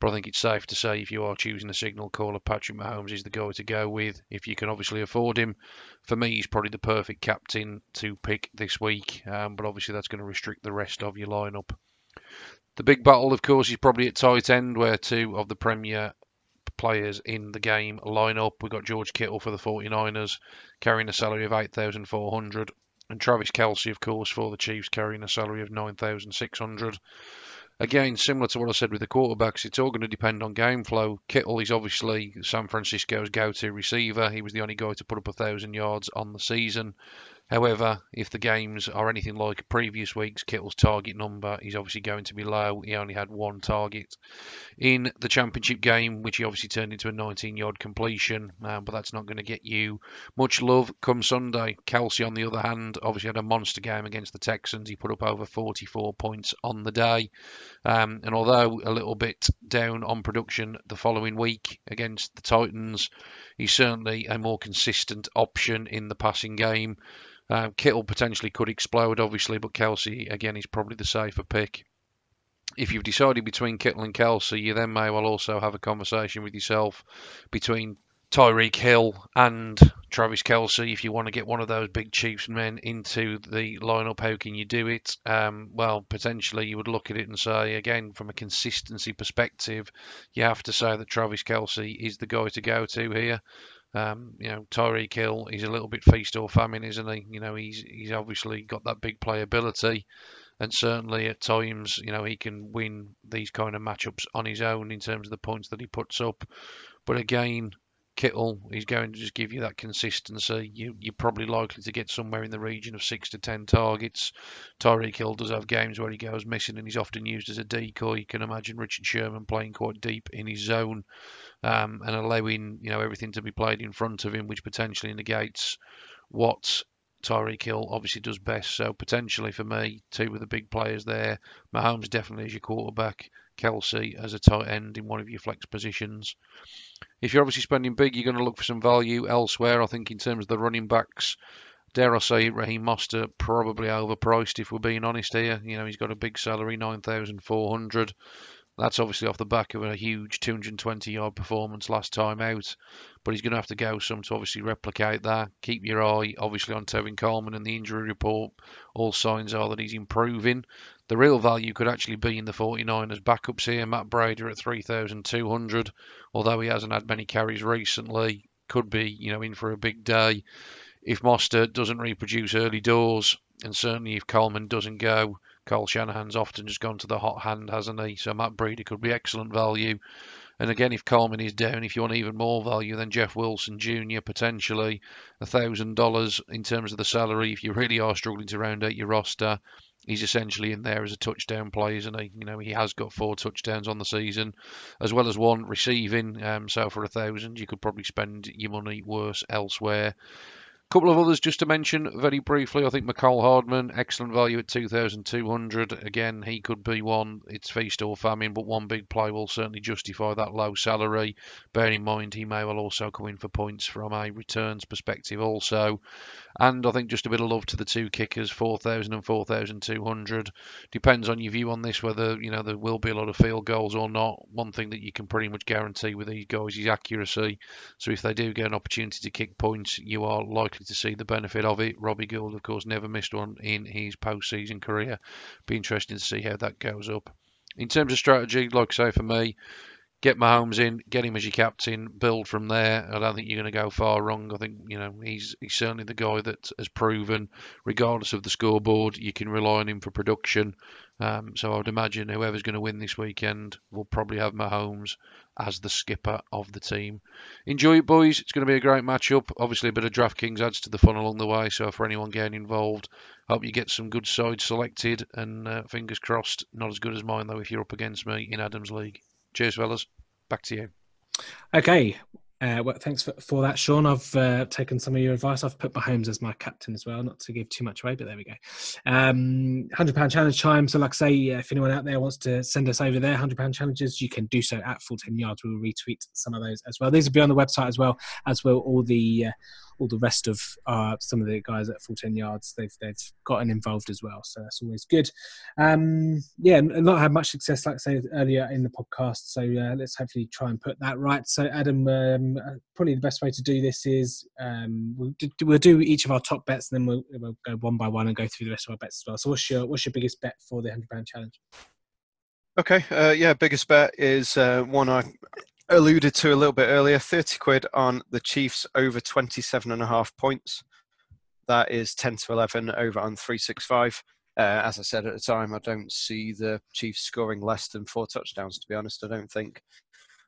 But I think it's safe to say if you are choosing a signal caller, Patrick Mahomes is the guy to go with. If you can obviously afford him, for me, he's probably the perfect captain to pick this week. Um, but obviously, that's going to restrict the rest of your lineup. The big battle, of course, is probably at tight end, where two of the Premier players in the game line up. We've got George Kittle for the 49ers, carrying a salary of 8,400. and Travis Kelce, of course, for the Chiefs, carrying a salary of 9,600. Again, similar to what I said with the quarterbacks, it's all going to depend on game flow. Kittle is obviously San Francisco's go-to receiver. He was the only guy to put up a thousand yards on the season. However, if the games are anything like previous weeks, Kittle's target number is obviously going to be low. He only had one target in the championship game, which he obviously turned into a 19 yard completion, uh, but that's not going to get you much love come Sunday. Kelce, on the other hand, obviously had a monster game against the Texans. He put up over 44 points on the day. Um, and although a little bit down on production the following week against the Titans, he's certainly a more consistent option in the passing game. Um, Kittle potentially could explode, obviously, but Kelce, again, is probably the safer pick. If you've decided between Kittle and Kelce, you then may well also have a conversation with yourself between Tyreek Hill and Travis Kelce, If you want to get one of those big Chiefs men into the lineup, how can you do it? Um, well, potentially you would look at it and say, again, from a consistency perspective, you have to say that Travis Kelce is the guy to go to here. Um, you know, Tyreek Hill, he's a little bit feast or famine, isn't he? You know, he's he's obviously got that big playability, and certainly at times, you know, he can win these kind of matchups on his own in terms of the points that he puts up. But again, Kittle, he's going to just give you that consistency. You, you're probably likely to get somewhere in the region of six to ten targets. Tyreek Hill does have games where he goes missing and he's often used as a decoy. You can imagine Richard Sherman playing quite deep in his zone um, and allowing you know everything to be played in front of him, which potentially negates what Tyreek Hill obviously does best. So potentially for me, two of the big players there. Mahomes definitely as your quarterback, Kelce as a tight end in one of your flex positions. If you're obviously spending big, you're going to look for some value elsewhere. I think in terms of the running backs, dare I say, Raheem Mostert probably overpriced if we're being honest here. You know, he's got a big salary, nine thousand four hundred. That's obviously off the back of a huge 220 yard performance last time out, but he's going to have to go some to obviously replicate that. Keep your eye obviously on Tevin Coleman and the injury report. All signs are that he's improving. The real value could actually be in the 49ers backups here. Matt Breida at 3,200, although he hasn't had many carries recently, could be you know in for a big day. If Mostert doesn't reproduce early doors, and certainly if Coleman doesn't go, Kyle Shanahan's often just gone to the hot hand, hasn't he? So Matt Breida could be excellent value. And again, if Coleman is down, if you want even more value, then Jeff Wilson Jr. potentially a thousand dollars in terms of the salary. If you really are struggling to round out your roster, he's essentially in there as a touchdown play, isn't he? You know, he has got four touchdowns on the season, as well as one receiving. Um, so for a thousand, you could probably spend your money worse elsewhere couple of others just to mention very briefly. I think Mecole Hardman, excellent value at 2,200. Again, he could be one. It's feast or famine, but one big play will certainly justify that low salary. Bearing in mind, he may well also come in for points from a returns perspective also. And I think just a bit of love to the two kickers, 4,000 and 4,200. Depends on your view on this, whether you know there will be a lot of field goals or not. One thing that you can pretty much guarantee with these guys is accuracy. So if they do get an opportunity to kick points, you are likely likely to see the benefit of it. Robbie Gould, of course, never missed one in his postseason career. Be interesting to see how that goes up. In terms of strategy, like I say, for me, get Mahomes in, get him as your captain, build from there. I don't think you're going to go far wrong. I think you know he's he's certainly the guy that has proven, regardless of the scoreboard, you can rely on him for production. Um, so I would imagine whoever's going to win this weekend will probably have Mahomes as the skipper of the team. Enjoy it, boys. It's going to be a great matchup. Obviously, a bit of DraftKings adds to the fun along the way. So for anyone getting involved, hope you get some good sides selected. And uh, fingers crossed, not as good as mine though if you're up against me in Adams League. Cheers, fellas. Back to you. Okay. Uh, well, thanks for, for that, Sean. I've uh, taken some of your advice. I've put Mahomes as my captain as well, not to give too much away, but there we go. Um, £100 challenge time. So, like I say, if anyone out there wants to send us over there, £100 challenges, you can do so at full 10 yards. We'll retweet some of those as well. These will be on the website as well, as will all the. Uh, all the rest of uh, some of the guys at full 10 yards they've they've gotten involved as well. So that's always good. Um, yeah not had much success like i said earlier in the podcast. So uh, let's hopefully try and put that right. So adam um, uh, probably the best way to do this is um, we'll, do, we'll do each of our top bets and then we'll, we'll go one by one and go through the rest of our bets as well. So what's your what's your biggest bet for the 100 pound challenge? Okay, uh, yeah, biggest bet is uh, one I alluded to a little bit earlier 30 quid on the Chiefs over 27 and a half points. that is 10 to 11 over on 365. Uh, as I said at the time, I don't see the Chiefs scoring less than four touchdowns, to be honest. I don't think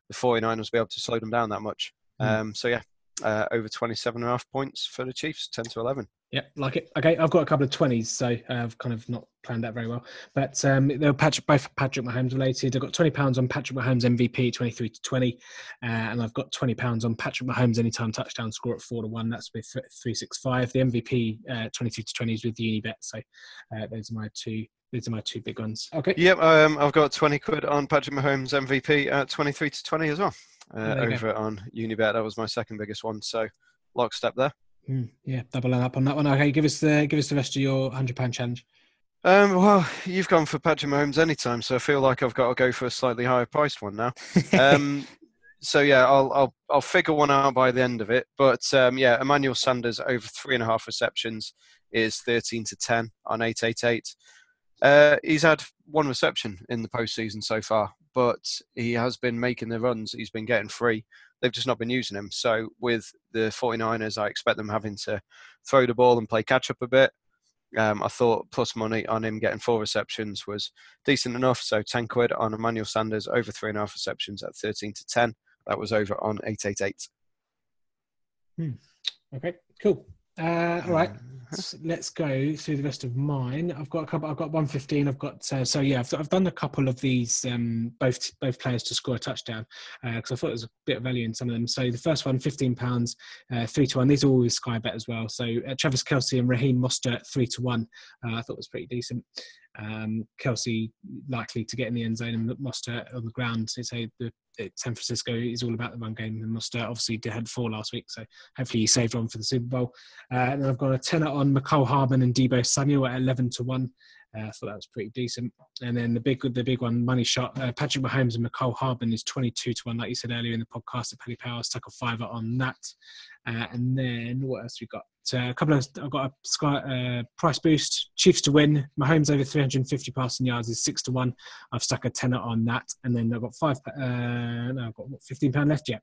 the 49ers will be able to slow them down that much. Mm. Um, so, yeah, uh, over 27 and a half points for the Chiefs, 10 to 11. Yeah, like it. Okay, I've got a couple of twenties, so uh, I've kind of not planned that very well. But um, they're Patrick, both Patrick Mahomes related. I've got twenty pounds on Patrick Mahomes MVP, twenty-three to twenty, uh, and I've got twenty pounds on Patrick Mahomes anytime touchdown score at four to one. That's with three six five. The MVP uh, twenty-two to twenty is with Unibet. So uh, those are my two. These are my two big ones. Okay. Yep, um, I've got 20 quid on Patrick Mahomes MVP at 23 to 20 as well. Uh, There go. over on Unibet, that was my second biggest one. So, lockstep there. Mm, yeah, doubling up on that one. Okay, give us the give us the rest of your hundred pound challenge. Um, well, you've gone for Patrick Mahomes anytime, so I feel like I've got to go for a slightly higher priced one now. Um, so yeah, I'll, I'll I'll figure one out by the end of it. But um, yeah, Emmanuel Sanders over three and a half receptions is thirteen to ten on eight eight eight. Uh, he's had one reception in the postseason so far, but he has been making the runs. He's been getting free. They've just not been using him. So with the 49ers, I expect them having to throw the ball and play catch up a bit. Um, I thought plus money on him getting four receptions was decent enough. So 10 quid on Emmanuel Sanders over three and a half receptions at 13 to 10. That was over on 888. Okay, cool. Uh, all right, Uh, let's, let's go through the rest of mine. I've got a couple. I've got one fifteen. I've got uh, so yeah. I've, I've done a couple of these um, both both players to score a touchdown because I thought there was a bit of value in some of them. So the first one, fifteen pounds, uh, three to one. These are all with Sky Bet as well. So uh, Travis Kelce and Raheem Mostert three to one. Uh, I thought was pretty decent. Um, Kelce likely to get in the end zone and Mostert on the ground. So say the it- San Francisco is all about the run game. And Mostert obviously did had four last week, so hopefully he saved one for the Super Bowl. Uh, and then I've got a tenner on Mecole Hardman and Deebo Samuel at eleven to one. Uh, I thought that was pretty decent. And then the big, the big one, money shot. Uh, Patrick Mahomes and Mecole Hardman is twenty-two to one, like you said earlier in the podcast. At Paddy Power stuck a fiver on that. Uh, and then what else we got? Uh, a couple of I've got a sky, uh, price boost. Chiefs to win. Mahomes over 350 passing yards is six to one. I've stuck a tenner on that, and then I've got five. Uh, no, I've got what, 15 pound left yet.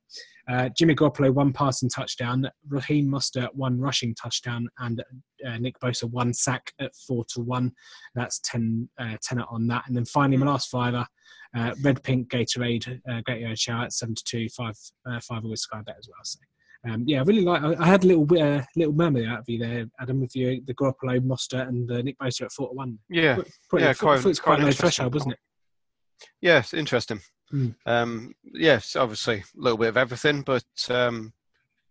Uh, Jimmy Garoppolo one passing touchdown. Raheem Mostert one rushing touchdown, and uh, Nick Bosa one sack at four to one. That's 10 uh, tenner on that, and then finally my last fiver. Red pink Gatorade, Gatorade shower at seven to two, five five with Sky Bet as well. So um, yeah, I really like. I, I had a little bit, uh, little murmur out of you there, Adam, with you the Garoppolo, Mostert, and uh, Nick Bosa at four to one. Yeah, Pretty, Yeah, quite- it's quite quite low threshold, wasn't it? yeah, interesting. Hmm. Um, yes, obviously a little bit of everything, but um,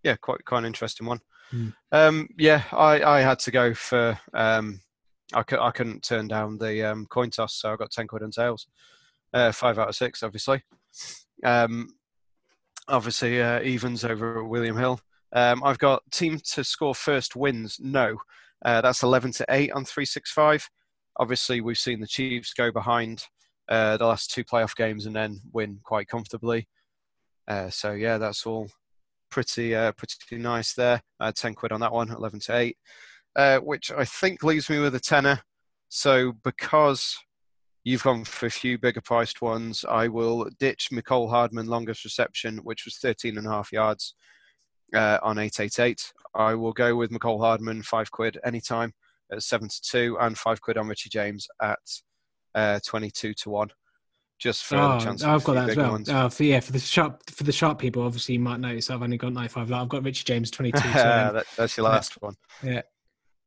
yeah, quite quite an interesting one. Hmm. Um, yeah, I, I had to go for. Um, I, cou- I couldn't turn down the um, coin toss, so I got ten quid on tails. Uh, five out of six, obviously. Um, obviously, uh, evens over William Hill. Um, I've got team to score first wins. No, uh, that's eleven to eight on three six five. Obviously, we've seen the Chiefs go behind uh, the last two playoff games and then win quite comfortably. Uh, so yeah, that's all pretty uh, pretty nice there. Uh, Ten quid on that one, eleven to eight, which I think leaves me with a tenner. So because you've gone for a few bigger priced ones, I will ditch Mecole Hardman longest reception, which was 13 and a half yards uh, on 888. I will go with Mecole Hardman five quid anytime at seven to two, and five quid on Richie James at uh, 22 to one. Just for Oh, the chance I've got that as well. Uh, for, yeah, for the sharp for the sharp people, obviously you might notice I've only got 95. Like, I've got Richie James 22. so, um, that, that's your last one. Yeah.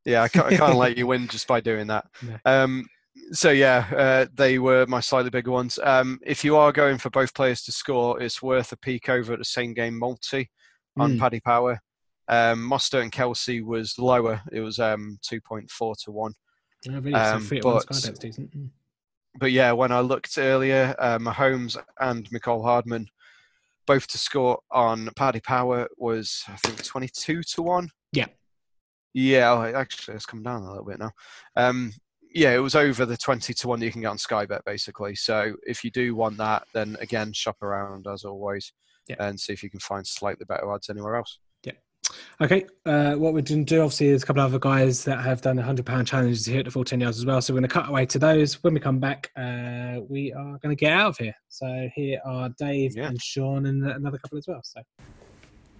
Yeah, I can't, I can't let you win just by doing that. No. Um, so yeah, uh, they were my slightly bigger ones. Um, if you are going for both players to score, it's worth a peek over at the same game multi on Mm. Paddy Power. Um, Mostert and Kelce was lower. It was um, 2.4 to 1. oh, really, um, so three at one but- Sky decent. Mm. But yeah, when I looked earlier, uh, Mahomes and Mecole Hardman both to score on Paddy Power was, I think, 22 to 1. Yeah. Yeah, oh, actually, it's come down a little bit now. Um, yeah, it was over the 20 to 1 that you can get on Sky Bet, basically. So if you do want that, then again, shop around as always Yeah. and see if you can find slightly better odds anywhere else. Yeah. Okay, uh, what we're going to do, obviously, there's a couple of other guys that have done the £100 challenges here at the full 10 yards as well. So we're going to cut away to those. When we come back, uh, we are going to get out of here. So here are Dave Yeah. and Sean and another couple as well. So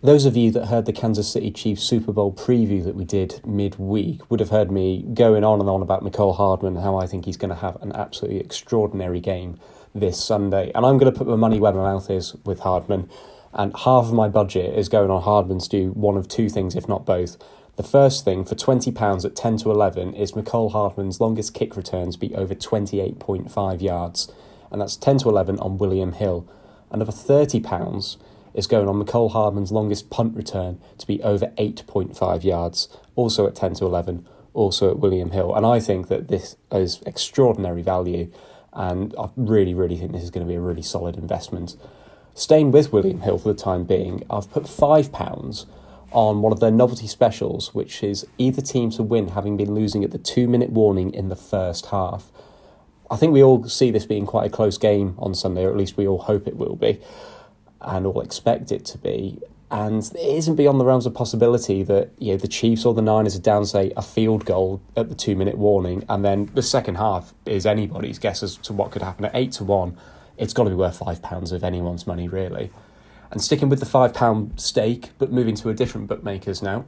those of you that heard the Kansas City Chiefs Super Bowl preview that we did midweek would have heard me going on and on about Mecole Hardman, and how I think he's going to have an absolutely extraordinary game this Sunday. And I'm going to put my money where my mouth is with Hardman. And half of my budget is going on Hardman to do one of two things, if not both. The first thing for £20 at 10 to 11 is Mecole Hardman's longest kick returns be over 28.5 yards. And that's 10 to 11 on William Hill. and Another £30 is going on Mecole Hardman's longest punt return to be over 8.5 yards, also at 10 to 11, also at William Hill. And I think that this is extraordinary value, and I really, really think this is going to be a really solid investment. Staying with William Hill for the time being, I've put £5 on one of their novelty specials, which is either team to win having been losing at the two minute warning in the first half. I think we all see this being quite a close game on Sunday, or at least we all hope it will be and all expect it to be. And it isn't beyond the realms of possibility that you know the Chiefs or the Niners are down, say, a field goal at the two minute warning, and then the second half is anybody's guess as to what could happen. At eight to one, it's got to be worth five pounds of anyone's money, really. And sticking with the five pound stake, but moving to a different bookmakers now.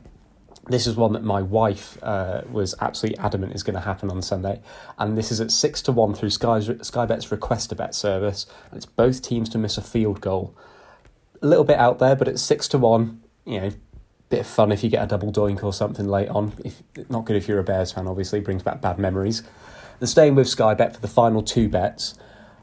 This is one that my wife uh, was absolutely adamant is going to happen on Sunday, and this is at six to one through Sky Sky Bet's request a bet service, and it's both teams to miss a field goal a little bit out there, but it's six to one. You know, bit of fun if you get a double doink or something late on. If not good if you're a Bears fan, obviously brings back bad memories. And staying with Sky Bet for the final two bets,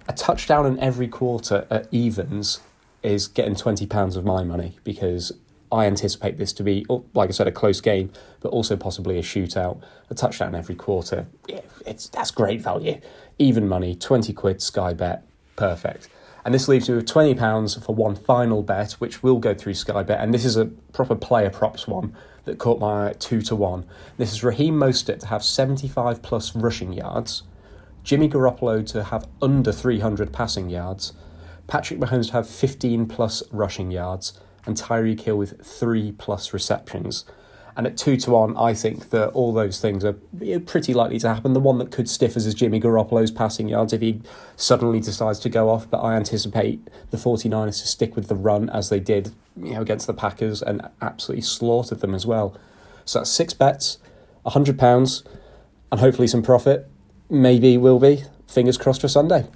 a touchdown in every quarter at evens is getting twenty pounds of my money because I anticipate this to be, oh, like I said, a close game, but also possibly a shootout. A touchdown every quarter, yeah, it's that's great value. Even money, twenty quid Sky Bet, perfect. And this leaves me with £20 for one final bet, which will go through Sky Bet. And this is a proper player props one that caught my eye at 2 to 1. This is Raheem Mostert to have 75 plus rushing yards, Jimmy Garoppolo to have under 300 passing yards, Patrick Mahomes to have 15 plus rushing yards, and Tyreek Hill with 3 plus receptions. And at two to one, I think that all those things are pretty likely to happen. The one that could stiff us is Jimmy Garoppolo's passing yards if he suddenly decides to go off. But I anticipate the 49ers to stick with the run as they did you know, against the Packers and absolutely slaughtered them as well. So that's six bets, £100, and hopefully some profit. Maybe will be. Fingers crossed for Sunday.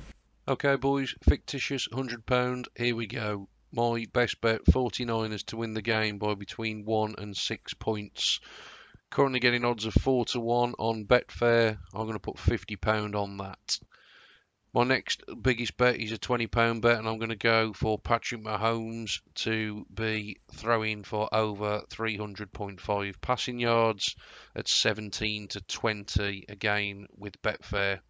Okay, boys, fictitious £100. Here we go. My best bet 49ers to win the game by between 1 and 6 points. Currently getting odds of 4 to 1 on Betfair. I'm going to put £50 on that. My next biggest bet is a £20 bet, and I'm going to go for Patrick Mahomes to be throwing for over 300.5 passing yards at 17 to 20 again with Betfair.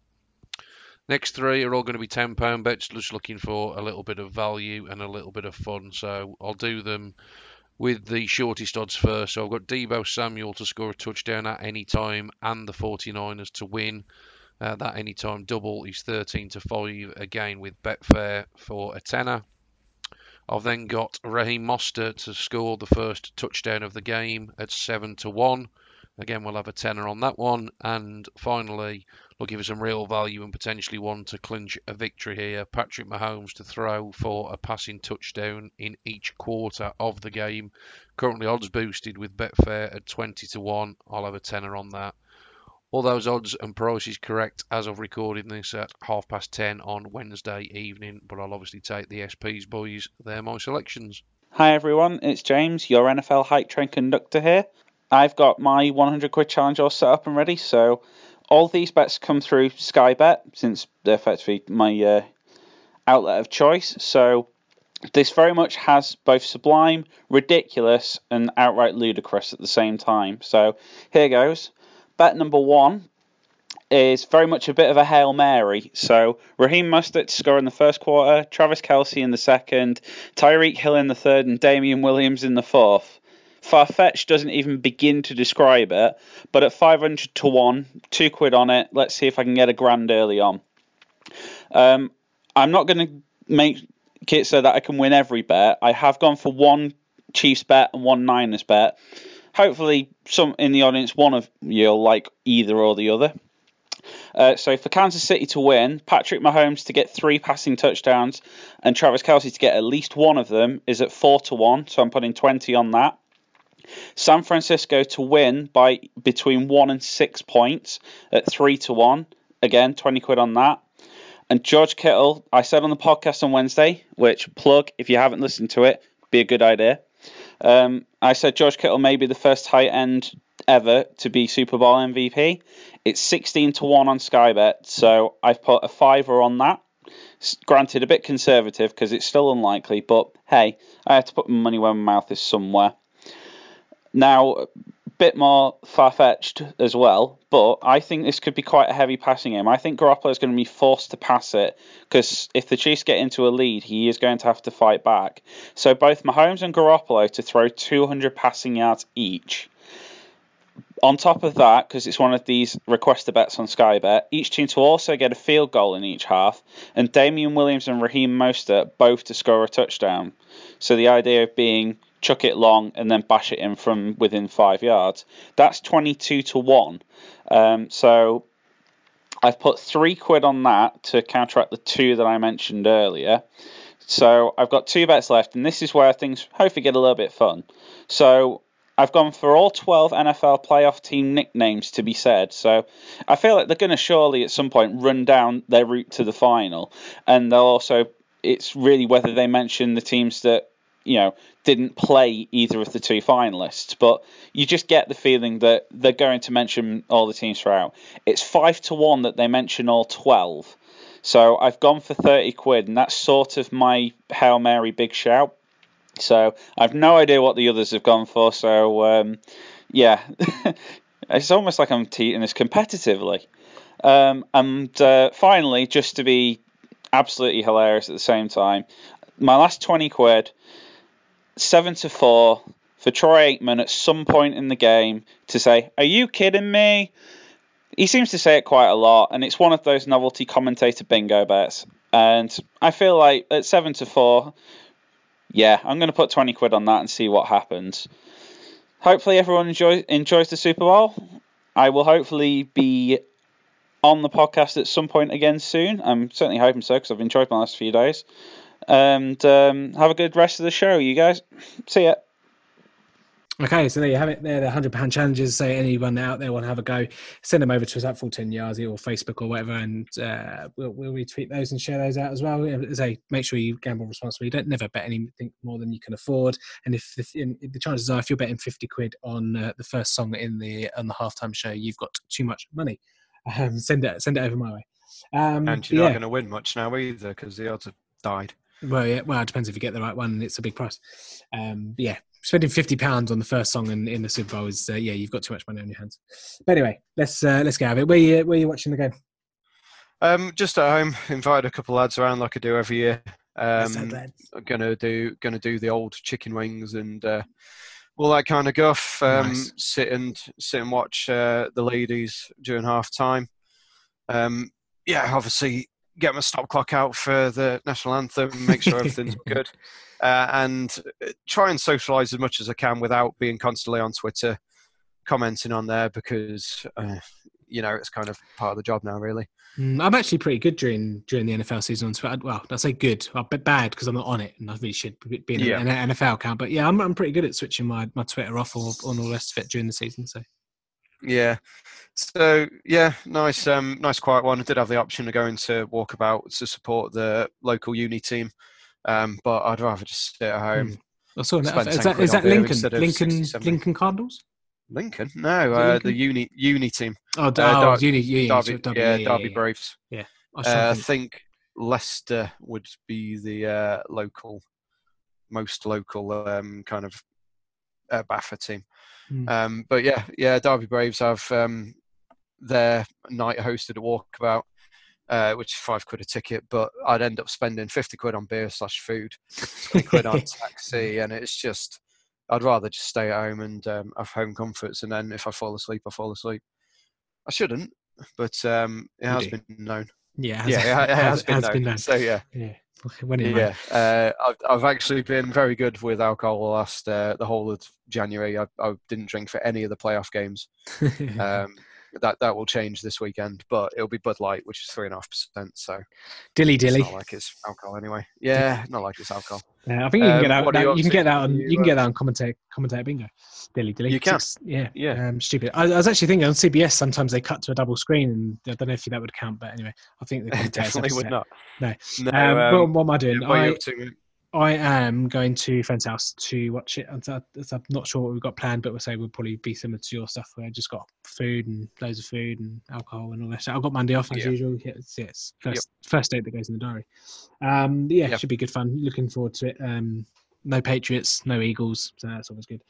Next three are all going to be £10 bets, just looking for a little bit of value and a little bit of fun. So I'll do them with the shortest odds first. So I've got Deebo Samuel to score a touchdown at any time and the 49ers to win. Uh, that anytime double is 13 to 5 again with Betfair for a tenner. I've then got Raheem Mostert to score the first touchdown of the game at 7 to 1. Again, we'll have a tenner on that one. And finally, looking for some real value and potentially one to clinch a victory here. Patrick Mahomes to throw for a passing touchdown in each quarter of the game. Currently odds boosted with Betfair at 20 to 1. I'll have a tenner on that. All those odds and prices correct as of recording this at half past 10 on Wednesday evening, but I'll obviously take the SPs, boys. They're my selections. Hi everyone, it's James, your NFL hype train conductor here. I've got my 100 quid challenge all set up and ready, so all these bets come through Sky Bet since they're effectively my uh, outlet of choice. So this very much has both sublime, ridiculous, and outright ludicrous at the same time. So here goes. Bet number one is very much a bit of a Hail Mary. So Raheem Mostert to score in the first quarter, Travis Kelce in the second, Tyreek Hill in the third, and Damien Williams in the fourth. Farfetch doesn't even begin to describe it, but at 500 to 1, 2 quid on it, let's see if I can get a grand early on. Um, I'm not going to make it so that I can win every bet. I have gone for one Chiefs bet and one Niners bet. Hopefully, some in the audience, one of you'll like either or the other. Uh, so for Kansas City to win, Patrick Mahomes to get three passing touchdowns, and Travis Kelce to get at least one of them is at four to one. So I'm putting twenty on that. San Francisco to win by between one and six points at three to one. Again, twenty quid on that. And George Kittle, I said on the podcast on Wednesday, which plug if you haven't listened to it, be a good idea. Um, I said George Kittle may be the first tight end ever to be Super Bowl MVP. It's 16 to 1 on Sky Bet, so I've put a fiver on that. Granted, a bit conservative because it's still unlikely, but hey, I have to put my money where my mouth is somewhere. Now, a bit more far fetched as well, but I think this could be quite a heavy passing game. I think Garoppolo is going to be forced to pass it because if the Chiefs get into a lead, he is going to have to fight back. So both Mahomes and Garoppolo to throw 200 passing yards each. On top of that, because it's one of these requested bets on Sky Bet, each team to also get a field goal in each half, and Damien Williams and Raheem Mostert both to score a touchdown. So the idea of being chuck it long, and then bash it in from within five yards. That's 22 to 1. Um, so I've put three quid on that to counteract the two that I mentioned earlier. So I've got two bets left, and this is where things hopefully get a little bit fun. So I've gone for all 12 NFL playoff team nicknames to be said. So I feel like they're going to surely at some point run down their route to the final. And they'll also, it's really whether they mention the teams that you know, didn't play either of the two finalists, but you just get the feeling that they're going to mention all the teams throughout. It's five to one that they mention all twelve. So I've gone for thirty quid, and that's sort of my Hail Mary big shout. So I've no idea what the others have gone for. So um, yeah, it's almost like I'm teeing this competitively. Um, and uh, finally, just to be absolutely hilarious at the same time, my last twenty quid seven to four for Troy Aikman at some point in the game to say, "Are you kidding me?" He seems to say it quite a lot, and it's one of those novelty commentator bingo bets. And I feel like at seven to four, yeah, I'm going to put twenty quid on that and see what happens. Hopefully, everyone enjoys enjoys the Super Bowl. I will hopefully be on the podcast at some point again soon. I'm certainly hoping so because I've enjoyed my last few days. And um, have a good rest of the show, you guys. See ya. Okay, so there you have it. There, the hundred pound challenges. Say anyone out there want to have a go, send them over to us at full ten yards or Facebook or whatever, and uh, we'll, we'll retweet those and share those out as well. As Say, make sure you gamble responsibly. Don't never bet anything more than you can afford. And if the, if the chances are, if you're betting fifty quid on uh, the first song in the on the halftime show, you've got too much money. Um, send it send it over my way. Um, and you're yeah. not going to win much now either because the odds have died. Well, yeah. Well, it depends if you get the right one. It's a big price. Um, yeah, spending fifty pounds on the first song in, in the Super Bowl is uh, yeah, you've got too much money on your hands. But anyway, let's uh, let's get out of it. Where you where you watching the game? Um, just at home. Invited a couple of lads around like I do every year. Um, gonna do gonna do the old chicken wings and uh, all that kind of guff. Um, nice. Sit and sit and watch uh, the ladies during half time. Um, yeah, obviously get my stop clock out for the national anthem, make sure everything's good, uh, and uh, try and socialise as much as I can without being constantly on Twitter commenting on there because uh, you know it's kind of part of the job now, really. Mm, I'm actually pretty good during during the NFL season on Twitter. Well, I say good, well, but bad because I'm not on it, and I really should be in yeah. an NFL account. But yeah, I'm I'm pretty good at switching my, my Twitter off or on all the rest of it during the season. So yeah. So yeah, nice, um, nice quiet one. I did have the option of going to walkabout to support the local uni team, um, but I'd rather just stay at home. Hmm. I saw that. Is that, is that Lincoln? Lincoln, Lincoln Cardinals? Lincoln? No, uh, Lincoln? the uni uni team. Oh, uh, Dar- uni, uni, Derby, Derby, yeah, yeah, Derby yeah, Braves. Yeah, I, uh, I think Leicester would be the uh, local, most local um, kind of uh, BAFA team. Mm. Um, but yeah, yeah, Derby Braves have um, their night hosted a walkabout, uh, which is five quid a ticket. But I'd end up spending fifty quid on beer slash food, twenty quid on taxi, and it's just I'd rather just stay at home and um, have home comforts. And then if I fall asleep, I fall asleep. I shouldn't, but um, it has been known. Yeah, yeah, it, has, been, has known. been, known. So yeah, yeah. yeah, uh, I've, I've actually been very good with alcohol last uh, the whole of January. I, I, didn't drink for any of the playoff games, um, that that will change this weekend, but it'll be Bud Light, which is three and a half percent. So dilly dilly. Not like it's alcohol anyway. Yeah, not like it's alcohol. Yeah, I think you can Um, get that. what that- you you, can get that on. You, You, can uh, get that on commentator commentator bingo. Dilly dilly. You can. Six- yeah. Yeah. Um, stupid. I, I was actually thinking on CBS sometimes they cut to a double screen, and I don't know if that would count, but anyway, I think the It commentators have definitely would not. No. No. Um, um, but what am I doing? yeah, what are you I, up to, mate? I am going to friend's house to watch it. I'm, I'm not sure what we've got planned, but we'll say we'll probably be similar to your stuff where I just got food and loads of food and alcohol and all that shit. I've got Monday off as Yeah. usual. Yeah, it's, yeah, it's first first date that goes in the diary. Um, yeah, Yep. it should be good fun. Looking forward to it. Um, no Patriots, no Eagles, so that's always good.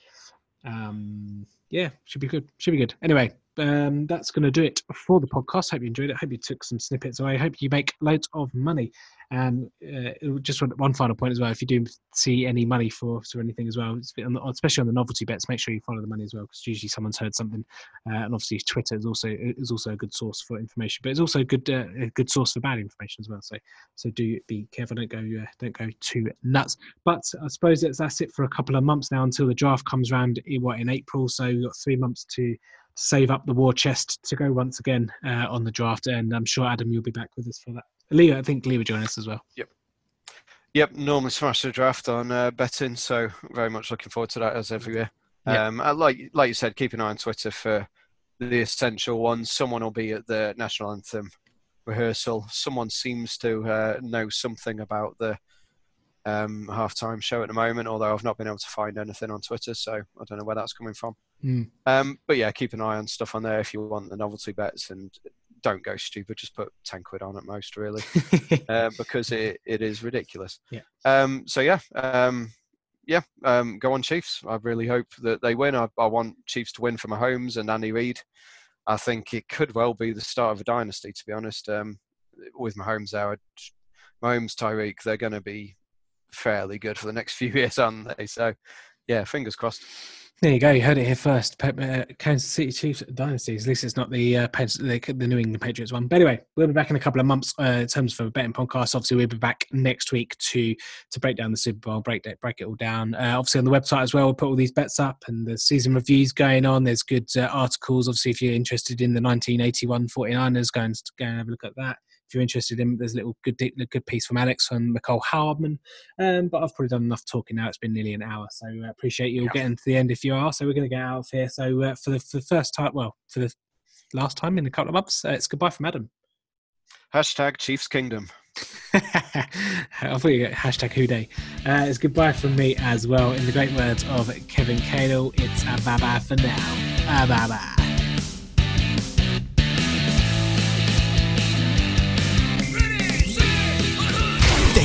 Um, yeah, should be good. Should be good. Anyway, um, that's going to do it for the podcast. Hope you enjoyed it. Hope you took some snippets away. Hope you make loads of money. And uh, just one, one final point as well. If you do see any money for or anything as well, especially on the novelty bets, make sure you follow the money as well because usually someone's heard something. Uh, and obviously Twitter is also is also a good source for information, but it's also a good uh, a good source for bad information as well. So so do be careful. Don't go uh, don't go too nuts. But I suppose that's that's it for a couple of months now until the draft comes around. In, what in April? So you've got three months to save up the war chest to go once again uh, on the draft. And I'm sure Adam, you'll be back with us for that. Leo, I think Leo will join us as well. Yep, Yep, normally smash the draft on uh, betting, so very much looking forward to that as every year. Um, I like like you said, keep an eye on Twitter for the essential ones. Someone will be at the national anthem rehearsal. Someone seems to uh, know something about the um, halftime show at the moment, although I've not been able to find anything on Twitter, so I don't know where that's coming from. Hmm. Um, but yeah, keep an eye on stuff on there if you want the novelty bets, and don't go stupid. Just put ten quid on at most, really uh, because it, it is ridiculous. Yeah. Um, so yeah, um, yeah, um, go on Chiefs. I really hope that they win. I, I want Chiefs to win for Mahomes and Andy Reid. I think it could well be the start of a dynasty. To be honest, um, with Mahomes I'd- Mahomes, Tyreek, they're going to be fairly good for the next few years, aren't they? So yeah, fingers crossed. There you go. You heard it here first. Uh, Kansas City Chiefs dynasties. At least it's not the uh, the, the New England Patriots one. But anyway, we'll be back in a couple of months uh, in terms of a betting podcast. Obviously, we'll be back next week to to break down the Super Bowl, break that, break it all down. Uh, obviously, on the website as well, we'll put all these bets up and the season reviews going on. There's good uh, articles. Obviously, if you're interested in the 1981 49ers, go and go and have a look at that. If you're interested in, there's a little good a good piece from Alex from Mecole Hardman. Um, but I've probably done enough talking now. It's been nearly an hour, so I appreciate you Yeah. getting to the end if you are. So we're going to get out of here. So uh, for the for the first time, well, for the last time in a couple of months, uh, it's goodbye from Adam. Hashtag Chiefs Kingdom. I thought you got hashtag Who Day. Uh, it's goodbye from me as well. In the great words of Kevin Cadle, it's a bye bye for now. A bye bye.